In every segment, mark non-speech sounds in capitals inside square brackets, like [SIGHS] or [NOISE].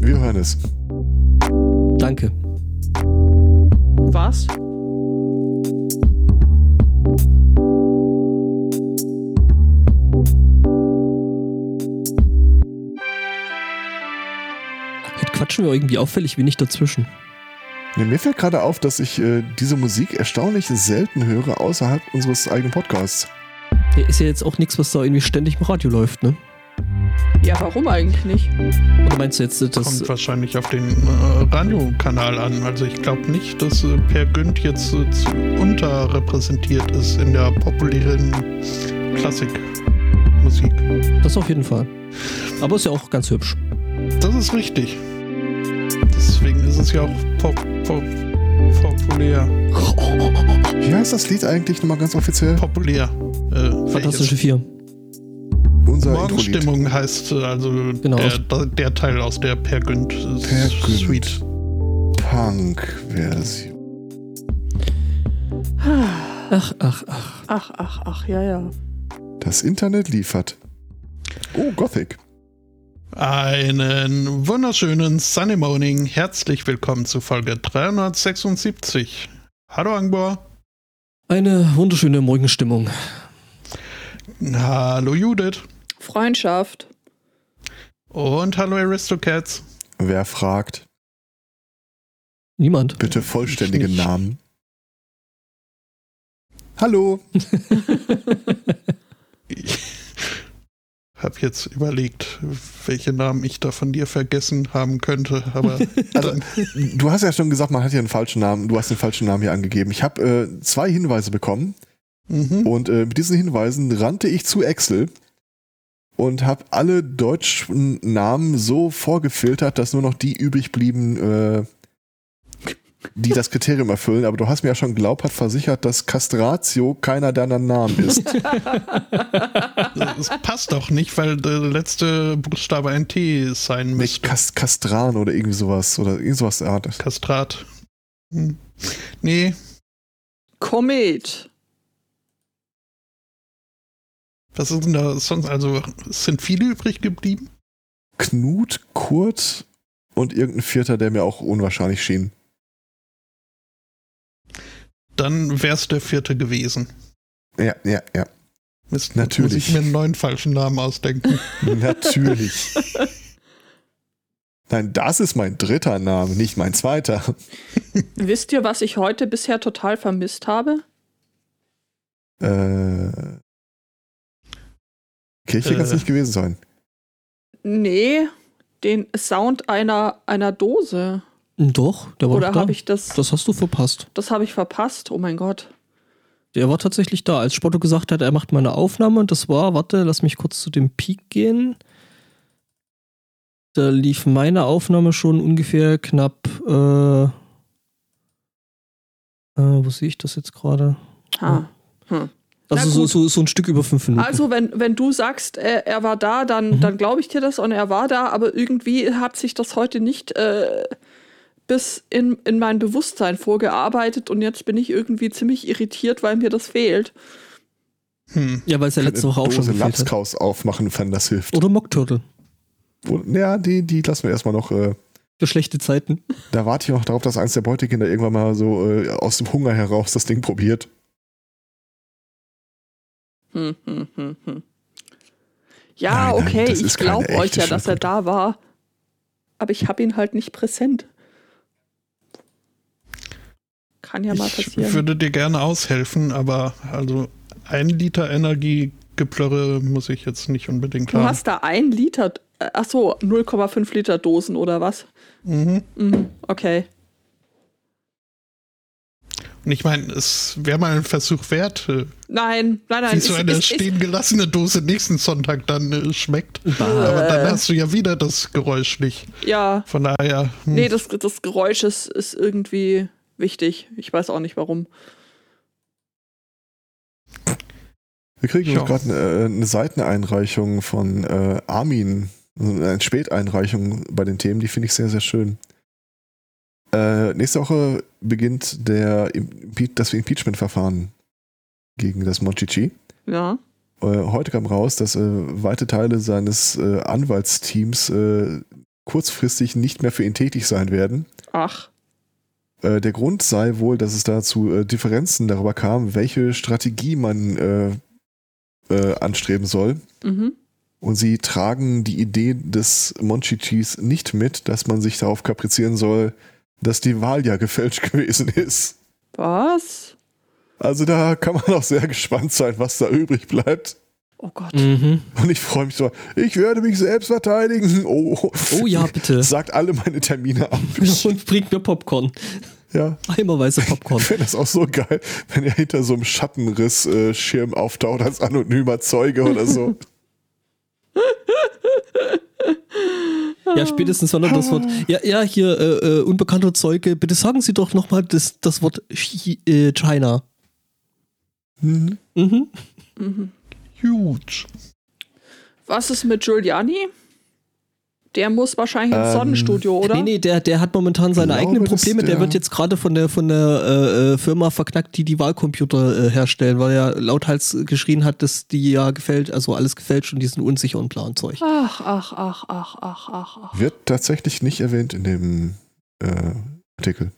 Wir hören es. Danke. Was? Heute quatschen wir irgendwie auffällig wenig dazwischen. Nee, mir fällt gerade auf, dass ich äh, diese Musik erstaunlich selten höre außerhalb unseres eigenen Podcasts. Ist ja jetzt auch nichts, was da irgendwie ständig im Radio läuft, ne? Ja, warum eigentlich nicht? Oder meinst du jetzt, das Kommt wahrscheinlich auf den äh, Radiokanal an. Also ich glaube nicht, dass äh, Per Günd jetzt äh, zu unterrepräsentiert ist in der populären Klassikmusik. das auf jeden Fall. Aber ist ja auch ganz hübsch. Das ist richtig. Deswegen ist es ja auch pop, pop, populär. Wie heißt das Lied eigentlich nochmal ganz offiziell? Populär. Fantastische Vier. Unser Intro-Lied. Morgenstimmung heißt äh, also Genau. der, der Teil aus der Per Günd Per Günd. Suite. Punk-Version. Ach, ach, ach. Ach, ach, ach, ja, ja. Das Internet liefert. Oh, Gothic. Einen wunderschönen Sunny Morning. Herzlich willkommen zu Folge 376. Hallo Angbor. Eine wunderschöne Morgenstimmung. Hallo Judith. Freundschaft. Und hallo Aristocats. Wer fragt? Niemand. Bitte vollständige. Namen. Hallo. [LAUGHS] Ich habe jetzt überlegt, welche Namen ich da von dir vergessen haben könnte, aber [LAUGHS] Also, du hast ja schon gesagt, man hat hier einen falschen Namen. Du hast den falschen Namen hier angegeben. Ich habe äh, zwei Hinweise bekommen mhm. und äh, mit diesen Hinweisen rannte ich zu Excel und habe alle deutschen Namen so vorgefiltert, dass nur noch die übrig blieben, äh, die das Kriterium erfüllen. Aber du hast mir ja schon glaubhaft versichert, dass Castratio keiner deiner Namen ist. [LAUGHS] es passt doch nicht, weil der letzte Buchstabe ein T sein müsste. Kas Kastran oder irgendwie sowas oder irgend sowas der Art. Kastrat. Hm. Nee, Komet. Was denn da sonst? Also, es sind viele übrig geblieben? Knut, Kurt und irgendein Vierter, der mir auch unwahrscheinlich schien. Dann wäre es der vierte gewesen. Ja, ja, ja. Mist, Natürlich. Muss ich mir einen neuen falschen Namen ausdenken. [LAUGHS] Natürlich. Nein, das ist mein dritter Name, nicht mein zweiter. Wisst ihr, was ich heute bisher total vermisst habe? Äh, Kirche kann es Äh. nicht gewesen sein. Nee, den Sound einer, einer Dose. Doch, der war Oder doch da. habe ich das. Das hast du verpasst. Das habe ich verpasst. Oh mein Gott. Der war tatsächlich da, als Spotto gesagt hat, er macht mal eine Aufnahme und das war, warte, lass mich kurz zu dem Peak gehen. Da lief meine Aufnahme schon ungefähr knapp, äh, äh wo sehe ich das jetzt gerade? Ha. Hm. Also so, so, so ein Stück über fünf Minuten. Also, wenn, wenn du sagst, er, er war da, dann, Mhm. dann glaube ich dir das und er war da, aber irgendwie hat sich das heute nicht äh, bis in, in mein Bewusstsein vorgearbeitet und jetzt bin ich irgendwie ziemlich irritiert, weil mir das fehlt. Hm. ja, weil es ja letzte Woche auch schon gefehlt hat. Lapskaus aufmachen, wenn das hilft. Oder Mockturtle. Wo- Ja, die, die lassen wir erstmal noch. Äh, Für schlechte Zeiten. da warte ich noch darauf, dass eins der Beutekinder irgendwann mal so äh, aus dem Hunger heraus das Ding probiert. Hm, hm, hm, hm. Ja, Nein, okay, ich glaube euch ja, dass er da war. Aber ich habe ihn halt nicht präsent. Kann ja mal Ich passieren. würde dir gerne aushelfen, aber also ein Liter Energiegeplörre muss ich jetzt nicht unbedingt Du haben. hast da ein Liter, äh, ach so, 0,5 Liter Dosen oder was? Mhm. Mhm, okay. Und ich meine, es wäre mal ein Versuch wert, äh, Nein, nein, nein. wie so eine ist- ist- stehen gelassene Dose nächsten Sonntag dann äh, schmeckt. Aber Äh. dann hast du ja wieder das Geräusch nicht. Ja, Von daher, hm, nee, das, das Geräusch ist, ist irgendwie wichtig. Ich weiß auch nicht warum. Wir kriegen Ja. gerade eine, eine Seiteneinreichung von äh, Armin, also eine Späteinreichung bei den Themen, die finde ich sehr, sehr schön. Äh, nächste Woche beginnt der, das Impeachment-Verfahren gegen das Monchichi. Ja. Äh, heute kam raus, dass äh, weite Teile seines äh, Anwaltsteams äh, kurzfristig nicht mehr für ihn tätig sein werden. Ach, Äh, der Grund sei wohl, dass es da zu Differenzen darüber kam, welche Strategie man anstreben soll. mhm. Und sie tragen die Idee des Monchichis nicht mit, dass man sich darauf kaprizieren soll, dass die Wahl ja gefälscht [LAUGHS] gewesen ist. Was? Also da kann man auch sehr gespannt sein, was da übrig bleibt. Oh Gott. Mhm. Und ich freue mich so, ich werde mich selbst verteidigen. Oh, Oh ja, bitte. [LAUGHS] Sagt alle meine Termine ab. [LAUGHS] Und bringt mir Popcorn. Ja. Eimerweise Popcorn. Ich finde das auch so geil, wenn er hinter so einem Schattenriss-Schirm auftaucht als anonymer Zeuge oder so. [LAUGHS] Ja, spätestens wenn er das Wort. Ja, ja, hier, äh, äh, unbekannter Zeuge, bitte sagen Sie doch nochmal das, das Wort äh, China. Mhm. Mhm. Huge. Was ist mit Giuliani? Der muss wahrscheinlich ins Ähm, Sonnenstudio, oder? Nee, nee, der, der hat momentan seine glaube, eigenen Probleme. Der, der- wird jetzt gerade von der, von der äh, äh, Firma verknackt, die die Wahlcomputer äh, herstellen, weil er lauthals geschrien hat, dass die ja gefällt, also alles gefälscht und die sind unsicher und bla und Zeug. Ach, ach, ach, ach, ach, ach, ach. Wird tatsächlich nicht erwähnt in dem äh, Artikel.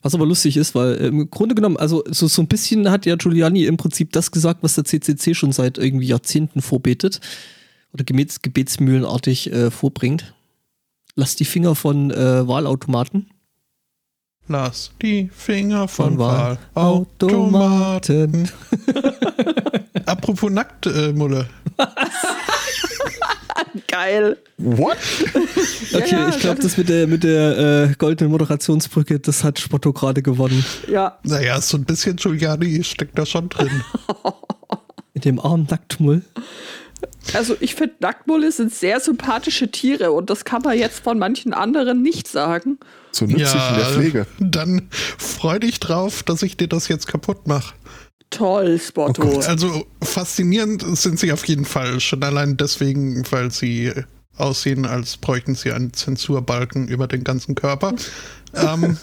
Was aber lustig ist, weil äh, im Grunde genommen, also so, so ein bisschen hat ja Giuliani im Prinzip das gesagt, was der CCC schon seit irgendwie Jahrzehnten vorbetet oder gebets, gebetsmühlenartig äh, vorbringt. Lass die Finger von äh, Wahlautomaten. Lass die Finger von, Von Wahlautomaten. [LAUGHS] Apropos nackt, äh, Mulle. [LAUGHS] Geil. What? Okay, ja, ich glaube, das- mit der, mit der äh, goldenen Moderationsbrücke, das hat Spotto gerade gewonnen. Ja. Naja, so ein bisschen Giuliani steckt da schon drin. [LAUGHS] Mit dem armen Nacktmull. Also ich finde, Nacktmulle sind sehr sympathische Tiere und das kann man jetzt von manchen anderen nicht sagen. So nützlich in der Pflege. dann freu dich drauf, dass ich dir das jetzt kaputt mache. Toll, Spotto. Oh. Also faszinierend sind sie auf jeden Fall. Schon allein deswegen, weil sie aussehen, als bräuchten sie einen Zensurbalken über den ganzen Körper. [LAUGHS] ähm,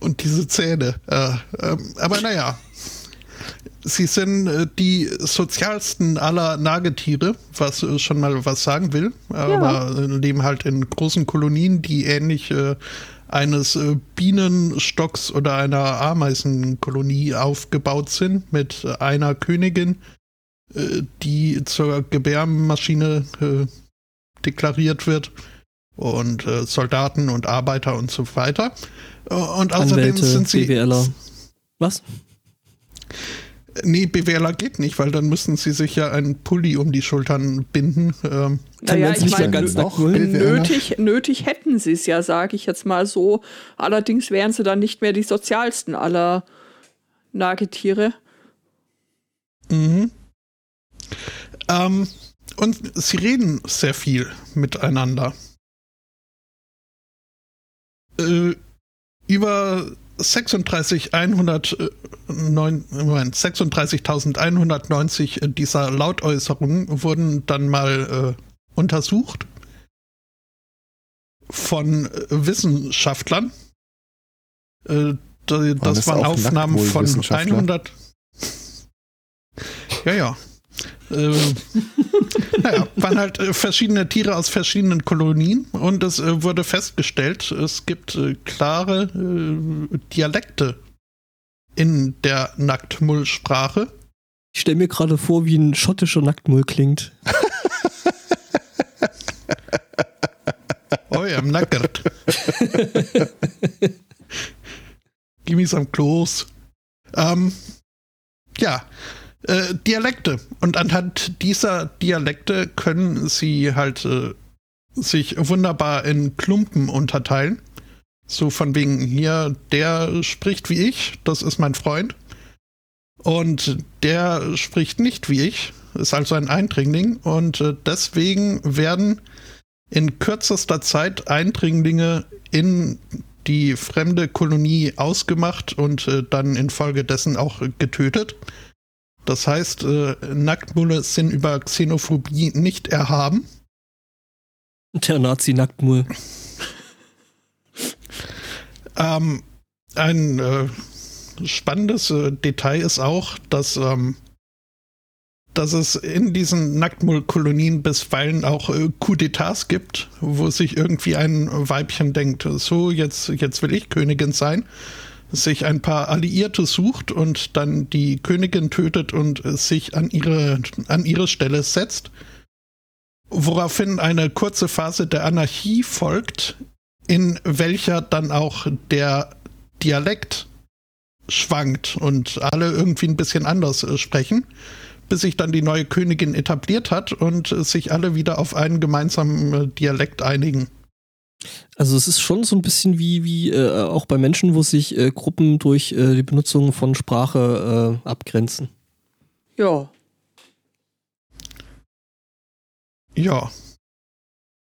und diese Zähne. Äh, ähm, aber naja. Sie sind äh, die sozialsten aller Nagetiere, was äh, schon mal was sagen will. Aber äh, leben halt in großen Kolonien, die ähnlich äh, eines äh, Bienenstocks oder einer Ameisenkolonie aufgebaut sind, mit einer Königin, äh, die zur Gebärmaschine äh, deklariert wird und äh, Soldaten und Arbeiter und so weiter. Und außerdem Anwälte, sind sie BWLer. Was? Nee, BWLer geht nicht, weil dann müssen sie sich ja einen Pulli um die Schultern binden. Ähm, Dann Naja, werden sie ich meine, ganz noch nötig, nötig hätten sie es ja, sage ich jetzt mal so. Allerdings wären sie dann nicht mehr die sozialsten aller Nagetiere. mhm. ähm, und sie reden sehr viel miteinander. Äh, über 36 100, äh, 36.190 dieser Lautäußerungen wurden dann mal äh, untersucht von äh, Wissenschaftlern. Äh, da- das es waren Aufnahmen von Nacktmull-Wissenschaftler? 100. Ja, ja. Äh, [LAUGHS] naja, waren halt äh, verschiedene Tiere aus verschiedenen Kolonien und es äh, wurde festgestellt, es gibt äh, klare äh, Dialekte in der Nacktmull-Sprache. Ich stelle mir gerade vor, wie ein schottischer Nacktmull klingt. [LAUGHS] Oh ja, nackert. [LAUGHS] Gimmis am Kloß. Ähm, ja, äh, Dialekte. Und anhand dieser Dialekte können sie halt äh, sich wunderbar in Klumpen unterteilen. So von wegen hier, der spricht wie ich, das ist mein Freund. Und der spricht nicht wie ich, ist also ein Eindringling. Und äh, deswegen werden in kürzester Zeit Eindringlinge in die fremde Kolonie ausgemacht und äh, dann infolgedessen auch getötet. Das heißt, äh, Nacktmulle sind über Xenophobie nicht erhaben. Der Nazi-Nacktmull. Ähm, ein äh, spannendes äh, Detail ist auch, dass, ähm, dass es in diesen Nacktmull-Kolonien bisweilen auch äh, Coup d'etats gibt, wo sich irgendwie ein Weibchen denkt, so, jetzt, jetzt will ich Königin sein, sich ein paar Alliierte sucht und dann die Königin tötet und sich an ihre, an ihre Stelle setzt. Woraufhin eine kurze Phase der Anarchie folgt, in welcher dann auch der Dialekt schwankt und alle irgendwie ein bisschen anders äh, sprechen, bis sich dann die neue Königin etabliert hat und äh, sich alle wieder auf einen gemeinsamen äh, Dialekt einigen. Also es ist schon so ein bisschen wie, wie äh, auch bei Menschen, wo sich äh, Gruppen durch äh, die Benutzung von Sprache abgrenzen. Ja. Ja.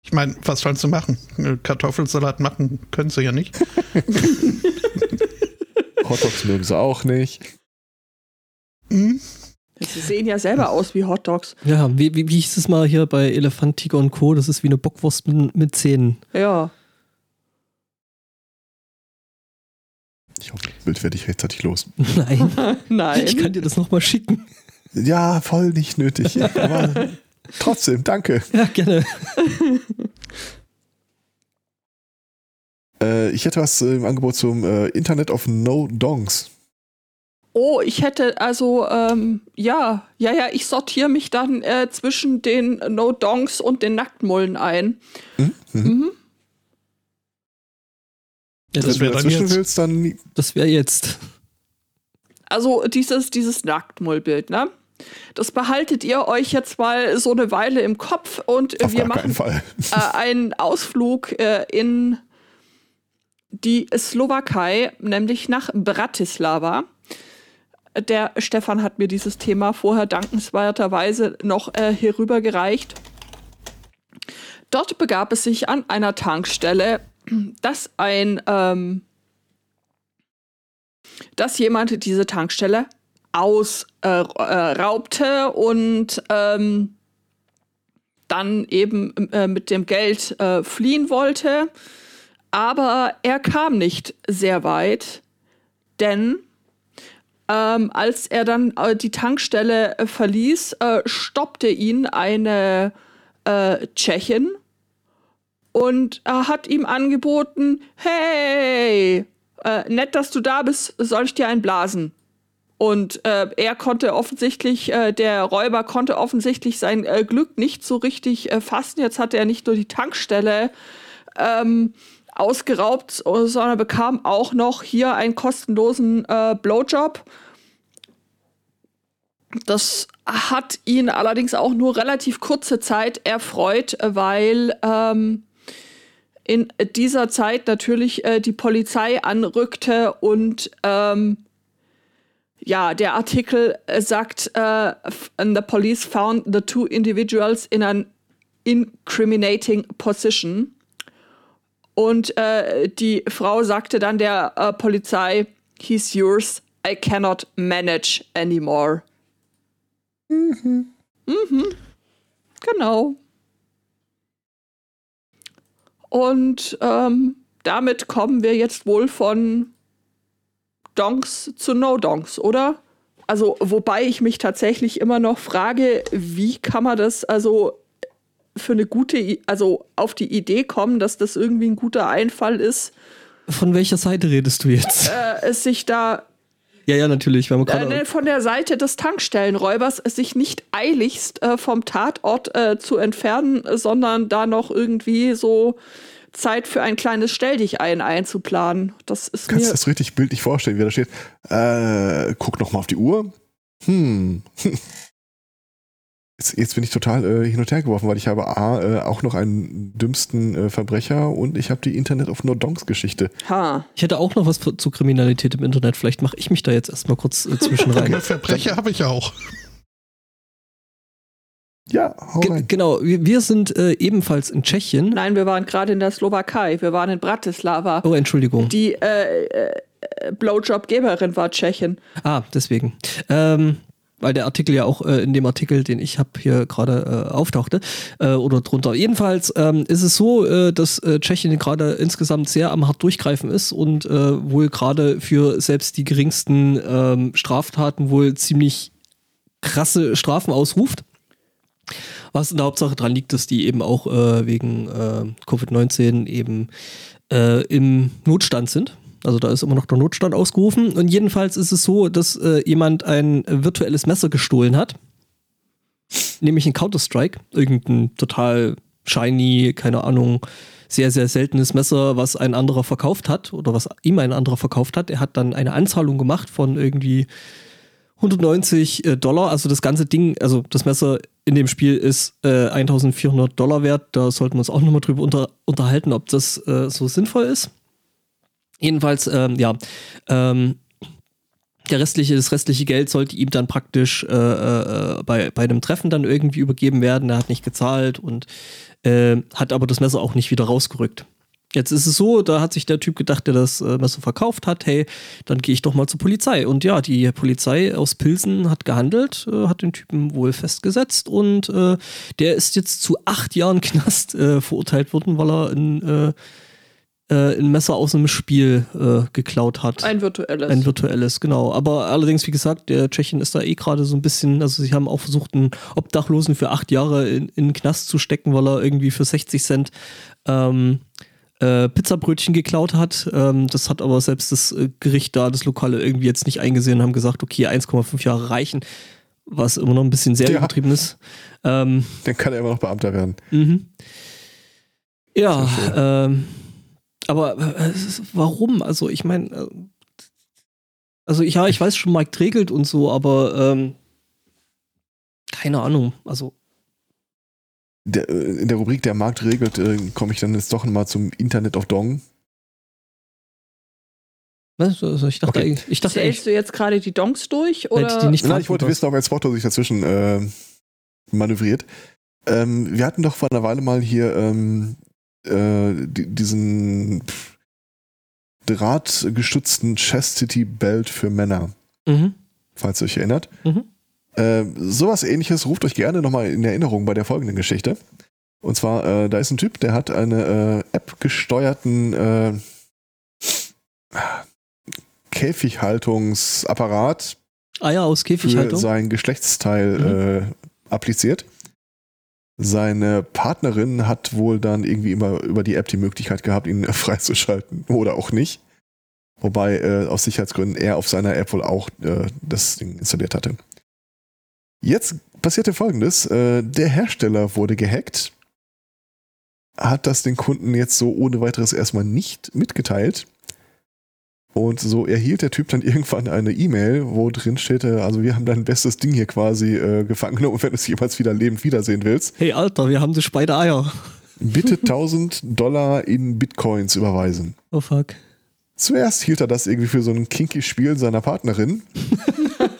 Ich meine, was sollen sie machen? Kartoffelsalat machen können sie ja nicht. [LAUGHS] Hotdogs mögen sie auch nicht. Mhm. Sie sehen ja selber aus wie Hotdogs. Ja, wie, wie, wie hieß es mal hier bei Elefant, Tiger und Co.? Das ist wie eine Bockwurst mit, mit Zähnen. Ja. Ich hoffe, das Bild werde ich rechtzeitig los. [LAUGHS] Nein. [LAUGHS] Nein. Ich kann dir das nochmal schicken. Ja, voll nicht nötig. [LAUGHS] Aber trotzdem, danke. Ja, gerne. Äh, ich hätte was im Angebot zum äh, Internet of No Dongs. Oh, ich hätte also, ähm, ja, ja, ja, ich sortiere mich dann äh, zwischen den No-Dongs und den Nacktmullen ein. Mhm. Mhm. Ja, das wäre dann, jetzt. dann Das wäre jetzt. Also dieses, dieses Nacktmullbild, ne? Das behaltet ihr euch jetzt mal so eine Weile im Kopf und Auf wir machen äh, einen Ausflug äh, in die Slowakei, nämlich nach Bratislava. Der Stefan hat mir dieses Thema vorher dankenswerterweise noch äh, hier rübergereicht. Dort begab es sich an einer Tankstelle, dass ein, ähm, dass jemand diese Tankstelle ausraubte äh, äh, und ähm, dann eben äh, mit dem Geld äh, fliehen wollte. Aber er kam nicht sehr weit, denn ähm, als er dann äh, die Tankstelle äh, verließ, äh, stoppte ihn eine äh, Tschechin und hat ihm angeboten, hey, äh, nett, dass du da bist, soll ich dir einen blasen? Und äh, er konnte offensichtlich, der Räuber konnte offensichtlich sein Glück nicht so richtig fassen. Jetzt hatte er nicht nur die Tankstelle ähm, ausgeraubt, sondern bekam auch noch hier einen kostenlosen äh, Blowjob. Das hat ihn allerdings auch nur relativ kurze Zeit erfreut, weil ähm, in dieser Zeit natürlich äh, die Polizei anrückte und ähm, ja, der Artikel äh, sagt, äh, the police found the two individuals in an incriminating position. Und äh, die Frau sagte dann der äh, Polizei, he's yours, I cannot manage anymore. Mhm. Mhm. Genau. Und ähm, damit kommen wir jetzt wohl von Donks zu No-Donks, oder? Also, wobei ich mich tatsächlich immer noch frage, wie kann man das, also für eine gute, also auf die Idee kommen, dass das irgendwie ein guter Einfall ist. Von welcher Seite redest du jetzt? Äh, es sich da. Ja, ja, natürlich. Wir haben äh, ne, von der Seite des Tankstellenräubers sich nicht eiligst äh, vom Tatort äh, zu entfernen, sondern da noch irgendwie so Zeit für ein kleines Stelldichein einzuplanen. Das ist Kannst du das richtig bildlich vorstellen, wie da steht? Äh, guck noch mal auf die Uhr. Hm. [LAUGHS] Jetzt, jetzt, bin ich total äh, hin und her geworfen, weil ich habe A, äh, auch noch einen dümmsten äh, Verbrecher und ich habe die Internet of No Donks Geschichte. Ha. Ich hätte auch noch was zu Kriminalität im Internet. Vielleicht mache ich mich da jetzt erstmal kurz äh, zwischen rein. [LAUGHS] Verbrecher habe ich auch. Ja, hau rein. genau. Wir, wir sind äh, ebenfalls in Tschechien. Nein, wir waren gerade in der Slowakei. Wir waren in Bratislava. Oh, Entschuldigung. Die äh, äh Blowjob-Geberin war Tschechin. Ah, deswegen. Ähm, weil der Artikel ja auch äh, in dem Artikel, den ich habe hier gerade äh, auftauchte äh, oder drunter. Jedenfalls ähm, ist es so, äh, dass äh, Tschechien gerade insgesamt sehr am hart durchgreifen ist und äh, wohl gerade für selbst die geringsten ähm, Straftaten wohl ziemlich krasse Strafen ausruft. Was in der Hauptsache dran liegt, dass die eben auch wegen äh, Covid-19 eben im Notstand sind. Also da ist immer noch der Notstand ausgerufen. Und jedenfalls ist es so, dass äh, jemand ein virtuelles Messer gestohlen hat. Nämlich ein Counter-Strike. Irgendein total shiny, keine Ahnung, sehr, sehr seltenes Messer, was ein anderer verkauft hat oder was ihm ein anderer verkauft hat. Er hat dann eine Anzahlung gemacht von irgendwie 190 äh, Dollar. Also das ganze Ding, also das Messer in dem Spiel ist äh, 1400 Dollar wert. Da sollten wir uns auch nochmal drüber unter, unterhalten, ob das äh, so sinnvoll ist. Jedenfalls, ähm, ja, ähm, der restliche, das restliche Geld sollte ihm dann praktisch äh, äh, bei, bei einem Treffen dann irgendwie übergeben werden. Er hat nicht gezahlt und äh, hat aber das Messer auch nicht wieder rausgerückt. Jetzt ist es so, da hat sich der Typ gedacht, der das äh, Messer verkauft hat, hey, dann gehe ich doch mal zur Polizei. Und ja, die Polizei aus Pilsen hat gehandelt, äh, hat den Typen wohl festgesetzt und äh, der ist jetzt zu acht Jahren Knast äh, verurteilt worden, weil er ein, äh, ein Messer aus einem Spiel äh, geklaut hat. Ein virtuelles. Ein virtuelles, genau. Aber allerdings, wie gesagt, der Tschechien ist da eh gerade so ein bisschen, also sie haben auch versucht, einen Obdachlosen für acht Jahre in, in den Knast zu stecken, weil er irgendwie für 60 Cent ähm, äh, Pizzabrötchen geklaut hat. Ähm, das hat aber selbst das äh, Gericht da, das Lokale, irgendwie jetzt nicht eingesehen und haben gesagt, okay, 1,5 Jahre reichen, was immer noch ein bisschen sehr Ja. übertrieben ist. Ähm, Dann kann er immer noch Beamter werden. Mhm. Ja, ähm, aber äh, warum? Also ich meine, äh, also ja, ich weiß schon, Mike regelt und so, aber ähm, keine Ahnung. Also Der, äh, in der Rubrik Der Markt regelt, äh, komme ich dann jetzt doch mal zum Internet of Dong. was? Also ich dachte, Okay. eigentlich- ich dachte Zählst du jetzt gerade die Donks durch? ich die Oder? nicht Nein, ich wollte wissen, ob jetzt Spotto sich dazwischen äh, manövriert. Ähm, wir hatten doch vor einer Weile mal hier ähm, äh, die, diesen drahtgestützten Chastity Belt für Männer, Mhm. falls ihr euch erinnert. Mhm. Äh, sowas ähnliches ruft euch gerne nochmal in Erinnerung bei der folgenden Geschichte. Und zwar, äh, da ist ein Typ, der hat eine äh, App-gesteuerten äh, Käfighaltungsapparat Eier aus für Käfighaltung. sein Geschlechtsteil äh, appliziert. Seine Partnerin hat wohl dann irgendwie immer über die App die Möglichkeit gehabt, ihn [LAUGHS] freizuschalten oder auch nicht. Wobei äh, aus Sicherheitsgründen er auf seiner App wohl auch äh, das Ding installiert hatte. Jetzt passierte folgendes: äh, Der Hersteller wurde gehackt, hat das den Kunden jetzt so ohne weiteres erstmal nicht mitgeteilt. Und so erhielt der Typ dann irgendwann eine E-Mail, wo drin steht, äh, also wir haben dein bestes Ding hier quasi äh, gefangen genommen, wenn du es jemals wieder lebend wiedersehen willst, Hey Alter, wir haben das beide Eier. bitte [LAUGHS] 1000 Dollar in Bitcoins überweisen. Oh fuck. Zuerst hielt er das irgendwie für so ein kinky Spiel seiner Partnerin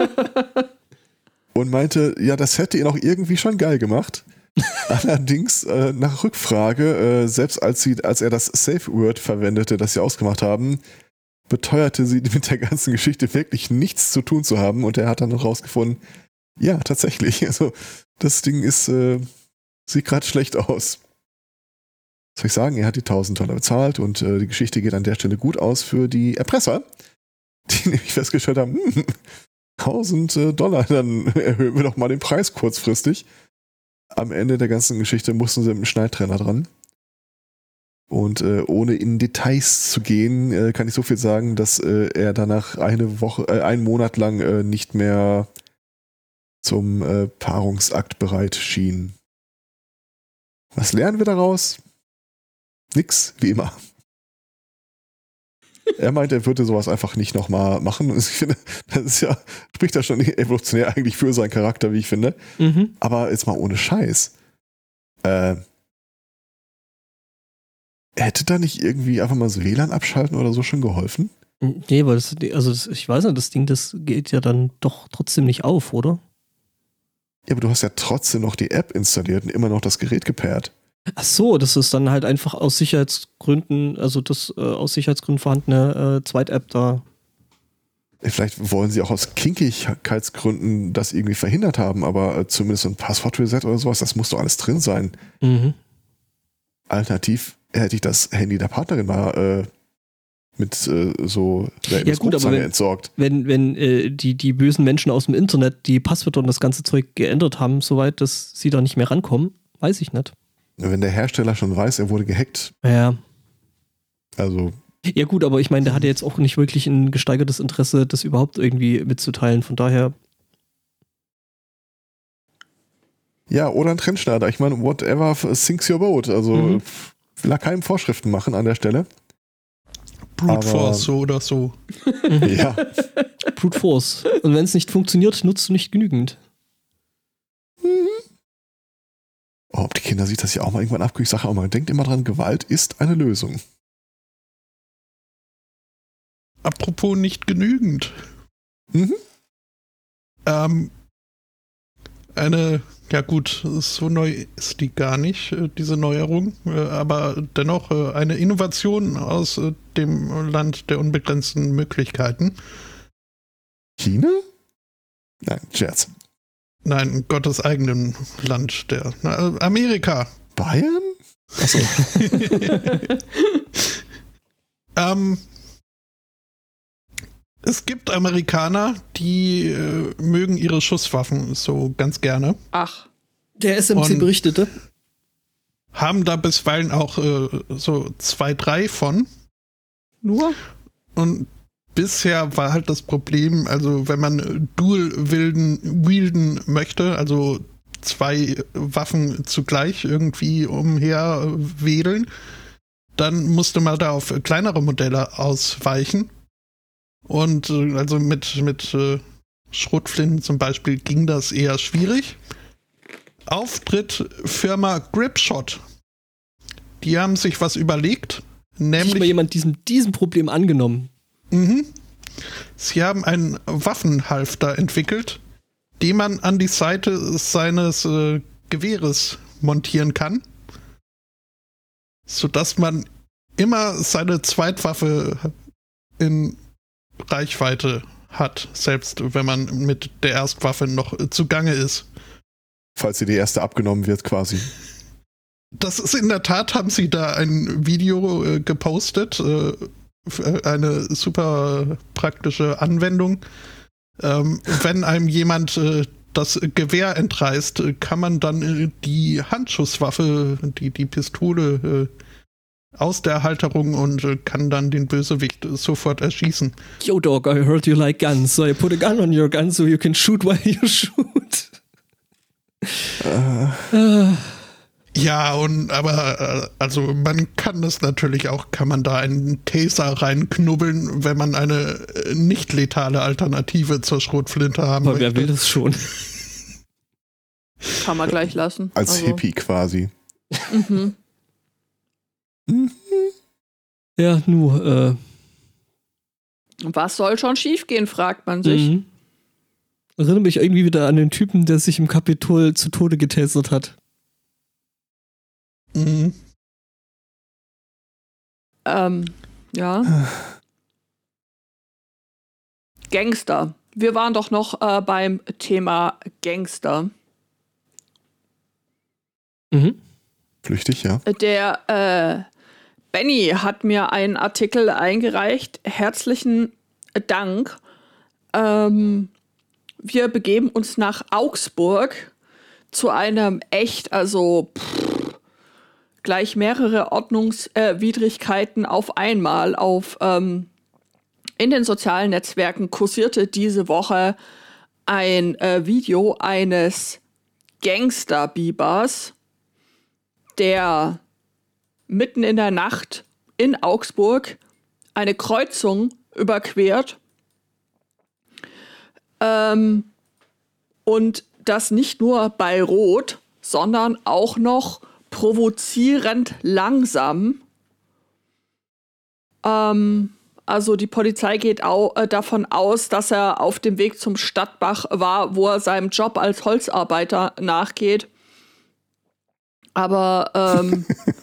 [LAUGHS] und meinte, ja, das hätte ihn auch irgendwie schon geil gemacht. [LAUGHS] Allerdings äh, nach Rückfrage, äh, selbst als, sie, als er das Safe Word verwendete, das sie ausgemacht haben, beteuerte sie [LAUGHS] mit der ganzen Geschichte wirklich nichts zu tun zu haben und er hat dann noch rausgefunden, ja, tatsächlich, [LAUGHS] also das Ding ist, äh, sieht gerade schlecht aus. Was soll ich sagen? Er hat die 1000 Dollar bezahlt und äh, die Geschichte geht an der Stelle gut aus für die Erpresser, [LAUGHS] die nämlich festgestellt haben, hm, 1000 äh, Dollar, dann erhöhen wir doch mal den Preis kurzfristig. Am Ende der ganzen Geschichte mussten sie mit dem Schneidtrenner dran. Und äh, ohne in Details zu gehen, äh, kann ich so viel sagen, dass äh, er danach eine Woche, äh, einen Monat lang äh, nicht mehr zum äh, Paarungsakt bereit schien. Was lernen wir daraus? Nix, wie immer. Er meint, er würde sowas einfach nicht nochmal machen. Und ich finde, das ist ja, spricht ja schon evolutionär eigentlich für seinen Charakter, wie ich finde. Mhm. Aber jetzt mal ohne Scheiß. Äh, hätte da nicht irgendwie einfach mal das WLAN abschalten oder so schon geholfen? Nee, aber das, also das, ich weiß nicht, das Ding, das geht ja dann doch trotzdem nicht auf, oder? Ja, aber du hast ja trotzdem noch die App installiert und immer noch das Gerät gepaart. Ach so, das ist dann halt einfach aus Sicherheitsgründen, also das äh, aus Sicherheitsgründen vorhandene äh, Zweit-App da. Vielleicht wollen sie auch aus Kinkigkeitsgründen das irgendwie verhindert haben, aber äh, zumindest ein Passwort-Reset oder sowas, das muss doch alles drin sein. Mhm. Alternativ hätte ich das Handy der Partnerin mal äh, mit äh, so der Ja, gut, aber wenn- entsorgt. Wenn, wenn äh, die, die bösen Menschen aus dem Internet die Passwörter und das ganze Zeug geändert haben, soweit, dass sie da nicht mehr rankommen, weiß ich nicht. Wenn der Hersteller schon weiß, er wurde gehackt, Ja. also Ja, gut, aber ich meine, der hatte jetzt auch nicht wirklich ein gesteigertes Interesse, das überhaupt irgendwie mitzuteilen. Von daher, ja, oder ein Trendschneider. Ich meine, whatever sinks your boat. Also Mhm. Will keinem Vorschriften machen an der Stelle. Brute Aber- Force, so oder so. [LAUGHS] [LAUGHS] ja, Brute Force. Und wenn es nicht funktioniert, nutzt du nicht genügend. Oh, ob die Kinder sich das ja auch mal irgendwann abkriegen. Ich sage auch mal, denkt immer dran, Gewalt ist eine Lösung. Apropos nicht genügend. Mhm. Ähm, eine, ja gut, so neu ist die gar nicht, äh, diese Neuerung, äh, aber dennoch äh, eine Innovation aus dem Land der unbegrenzten Möglichkeiten. China? Nein, Scherz. Nein, Gottes eigenen Land der Amerika. Bayern? Achso. [LAUGHS] Ähm, es gibt Amerikaner, die äh, mögen ihre Schusswaffen so ganz gerne. Ach, Der SMC berichtete. Haben da bisweilen auch äh, so zwei, drei von. nur? Und bisher war halt das Problem, also wenn man Dual wilden, wielden möchte, also zwei Waffen zugleich irgendwie umher wedeln, dann musste man da auf kleinere Modelle ausweichen. Und äh, also mit, mit äh, Schrotflinten zum Beispiel ging das eher schwierig. Auftritt Firma Gripshot. Die haben sich was überlegt, Hat nämlich mal jemand diesem, diesem Problem angenommen. Mhm. Sie haben einen Waffenhalfter entwickelt, den man an die Seite seines äh, Gewehres montieren kann, sodass man immer seine Zweitwaffe in Reichweite hat, selbst wenn man mit der Erstwaffe noch äh, zugange ist. Falls dir die erste abgenommen wird, quasi. Das ist in der Tat, haben sie da ein Video äh, gepostet, äh, für eine super praktische Anwendung. Ähm, wenn einem jemand äh, das Gewehr entreißt, äh, kann man dann äh, die Handschusswaffe, die, die Pistole äh, aus der Halterung und äh, kann dann den Bösewicht sofort erschießen. Yo, dog, I heard you like guns, so I put a gun on your gun so you can shoot [LAUGHS] while you shoot. Ah, Ja, und aber äh, also man kann das natürlich auch, kann man da einen Taser reinknubbeln, wenn man eine nicht letale Alternative zur Schrotflinte haben aber wer möchte. will das schon? Kann man gleich lassen. als Also, Hippie quasi. Mhm. Ja, nur, äh, Was soll schon schiefgehen, fragt man sich. mhm. Erinnere mich irgendwie wieder an den Typen, der sich im Kapitol zu Tode getasert hat. Mhm. Ähm, ja. Gangster. Wir waren doch noch äh, beim Thema Gangster. Mhm. Flüchtig, ja. Der äh, Benny hat mir einen Artikel eingereicht. Herzlichen Dank. Ähm, wir begeben uns nach Augsburg zu einem echt, also pff, gleich mehrere Ordnungswidrigkeiten auf einmal auf ähm, in den sozialen Netzwerken kursierte diese Woche ein äh, Video eines Gangster-Bibers, der mitten in der Nacht in Augsburg eine Kreuzung überquert. Ähm, und das nicht nur bei Rot, sondern auch noch provozierend langsam. Ähm, also die Polizei geht au äh, davon aus, dass er auf dem Weg zum Stadtbach war, wo er seinem Job als Holzarbeiter nachgeht. Aber ähm, [LAUGHS]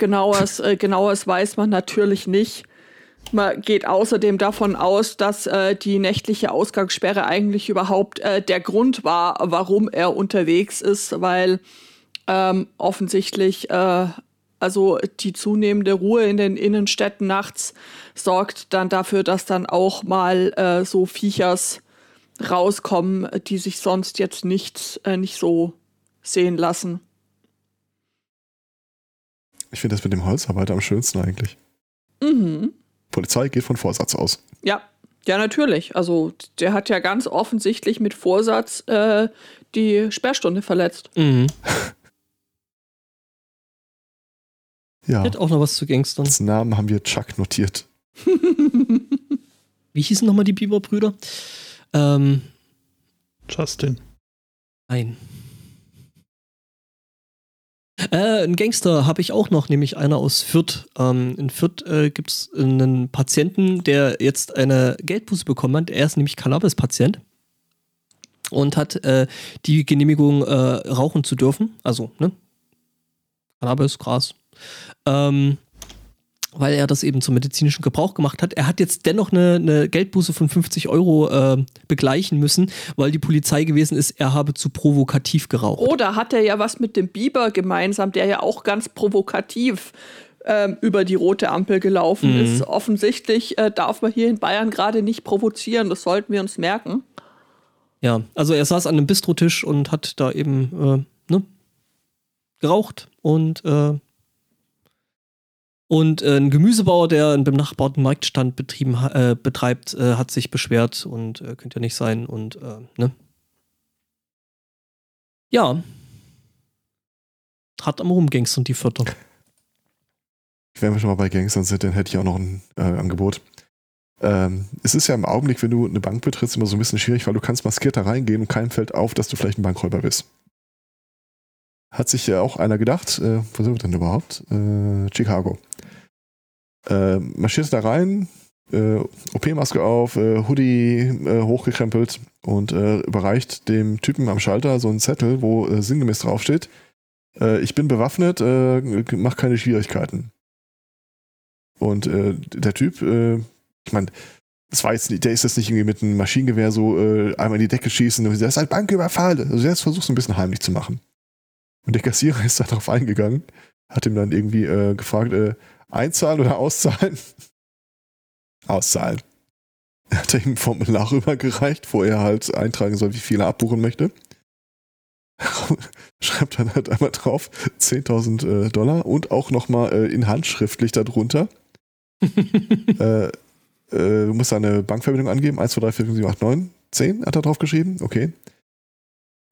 genaues, äh, genaues weiß man natürlich nicht. Man geht außerdem davon aus, dass äh, die nächtliche Ausgangssperre eigentlich überhaupt äh, der Grund war, warum er unterwegs ist, weil ähm, offensichtlich äh, also die zunehmende Ruhe in den Innenstädten nachts sorgt dann dafür, dass dann auch mal äh, so Viechers rauskommen, die sich sonst jetzt nicht, äh, nicht so sehen lassen. Ich finde das mit dem Holzarbeiter am schönsten eigentlich. Mhm. Polizei geht von Vorsatz aus. Ja, ja, natürlich. Also der hat ja ganz offensichtlich mit Vorsatz äh, die Sperrstunde verletzt. Mhm. Ja, Hat auch noch was zu Gangstern. als Namen haben wir Chuck notiert. [LAUGHS] Wie hießen nochmal die Bieber-Brüder? Ähm, Justin. nein. Äh, ein Gangster habe ich auch noch, nämlich einer aus Fürth. Ähm, in Fürth äh, gibt es einen Patienten, der jetzt eine Geldbuße bekommen hat. Er ist nämlich Cannabis-Patient und hat äh, die Genehmigung, äh, rauchen zu dürfen. Also, ne? Cannabis, Gras. Ähm, weil er das eben zum medizinischen Gebrauch gemacht hat. Er hat jetzt dennoch eine, eine Geldbuße von 50 Euro äh, begleichen müssen, weil die Polizei gewesen ist, er habe zu provokativ geraucht. Oder hat er ja was mit dem Biber gemeinsam, der ja auch ganz provokativ ähm, über die rote Ampel gelaufen Mhm. ist. Offensichtlich äh, darf man hier in Bayern gerade nicht provozieren. Das sollten wir uns merken. Ja, also er saß an einem Bistrotisch und hat da eben äh, ne, geraucht und äh, und äh, ein Gemüsebauer, der einen benachbarten Marktstand betrieben, äh, betreibt, äh, hat sich beschwert und äh, könnte ja nicht sein und äh, ne. Ja. Hart am Rumgangstern die Vierter. Wenn wir schon mal bei Gangstern sind, dann hätte ich auch noch ein äh, Angebot. Ähm, es ist ja im Augenblick, wenn du eine Bank betrittst, immer so ein bisschen schwierig, weil du kannst maskiert da reingehen und keinem fällt auf, dass du vielleicht ein Bankräuber bist. Hat sich ja auch einer gedacht, äh, wo sind wir denn überhaupt? Chicago. Äh, marschiert da rein, äh, OP-Maske auf, äh, Hoodie äh, hochgekrempelt und äh, überreicht dem Typen am Schalter so einen Zettel, wo äh, sinngemäß draufsteht, äh, ich bin bewaffnet, äh, mach keine Schwierigkeiten. Und äh, der Typ, äh, ich meine, das war jetzt nicht, der ist jetzt nicht irgendwie mit einem Maschinengewehr so äh, einmal in die Decke schießen. Das ist ein Banküberfall. Also der versucht, so ein bisschen heimlich zu machen. Und der Kassierer [LAUGHS] ist da drauf eingegangen, hat ihm dann irgendwie äh, gefragt, äh, einzahlen oder auszahlen? [LAUGHS] auszahlen. Er hat ihm ein Formular rübergereicht, wo er halt eintragen soll, wie viel er abbuchen möchte. [LAUGHS] Schreibt dann halt einmal drauf 10.000 äh, Dollar und auch nochmal äh, in handschriftlich darunter. [LAUGHS] äh, äh, du musst deine Bankverbindung angeben. 1, 2, 3, 4, 5, 7, 8, 9, 10 hat er drauf geschrieben. Okay.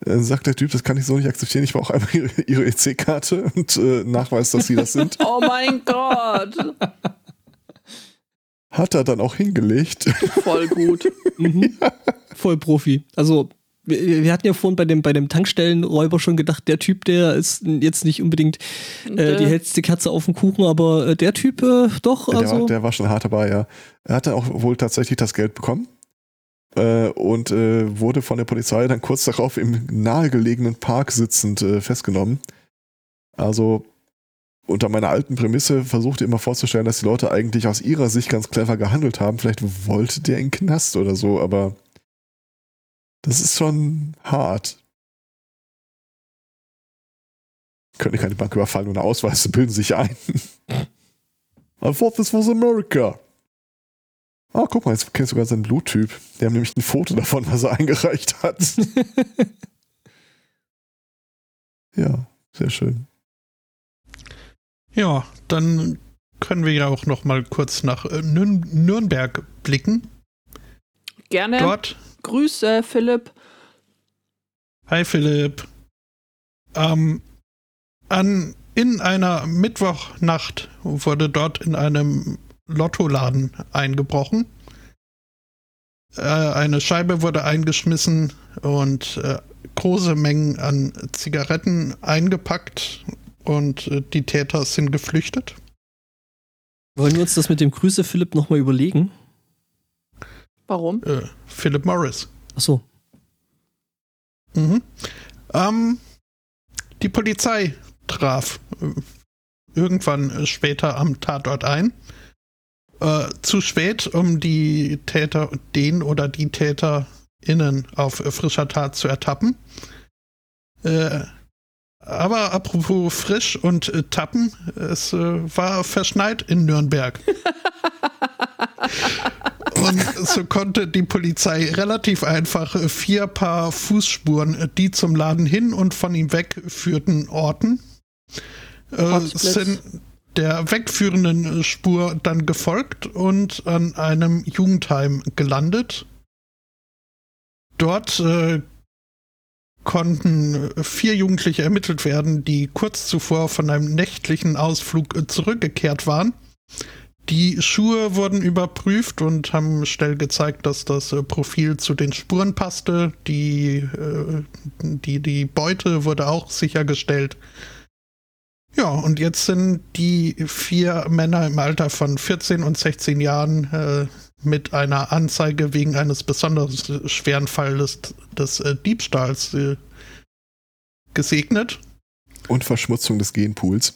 Dann sagt der Typ, das kann ich so nicht akzeptieren. Ich brauche einmal ihre, ihre EC-Karte und äh, Nachweis, dass sie das sind. [LAUGHS] Oh mein Gott. Hat er dann auch hingelegt. Voll gut. [LAUGHS] Mhm. Voll Profi. Also, wir, wir hatten ja vorhin bei dem, bei dem Tankstellenräuber schon gedacht, der Typ, der ist jetzt nicht unbedingt äh, die hellste Kerze auf dem Kuchen, aber äh, der Typ äh, doch, der, also. war, der war schon hart dabei, ja. Er hatte auch wohl tatsächlich das Geld bekommen äh, und äh, wurde von der Polizei dann kurz darauf im nahegelegenen Park sitzend äh, festgenommen. Also unter meiner alten Prämisse versuchte immer vorzustellen, dass die Leute eigentlich aus ihrer Sicht ganz clever gehandelt haben. Vielleicht wollte der in den Knast oder so, aber das ist schon hart. Könnte keine Bank überfallen ohne Ausweis, bilden sich ein. I thought this was America. Ah, guck mal, jetzt kennst du sogar seinen Bluttyp. Die haben nämlich ein Foto davon, was er eingereicht hat. [LAUGHS] ja, sehr schön. Ja, dann können wir ja auch noch mal kurz nach äh, Nürn Nürnberg blicken. Gerne. Dort, Grüße, Philipp. hi Philipp, ähm, an, in einer Mittwochnacht wurde dort in einem Lottoladen eingebrochen. Äh, eine Scheibe wurde eingeschmissen und äh, große Mengen an Zigaretten eingepackt und äh, die Täter sind geflüchtet. Wollen wir uns das mit dem Grüße Philipp nochmal überlegen? Warum? Philip Morris. Achso. Mhm. Ähm, die Polizei traf irgendwann später am Tatort ein Äh, zu spät, um die Täter, den oder die TäterInnen auf frischer Tat zu ertappen. Äh, aber apropos frisch und äh, tappen, es äh, war verschneit in Nürnberg. [LAUGHS] und so konnte die Polizei relativ einfach vier Paar Fußspuren, äh, die zum Laden hin und von ihm weg führten, orten. Äh, sind der wegführenden Spur dann gefolgt und an einem Jugendheim gelandet. Dort äh, konnten vier Jugendliche ermittelt werden, die kurz zuvor von einem nächtlichen Ausflug zurückgekehrt waren. Die Schuhe wurden überprüft und haben schnell gezeigt, dass das äh, Profil zu den Spuren passte. Die, äh, die, die Beute wurde auch sichergestellt. Ja, und jetzt sind die vier Männer im Alter von 14 und 16 Jahren äh, mit einer Anzeige wegen eines besonders schweren Falles des äh, Diebstahls äh, gesegnet. Und Verschmutzung des Genpools.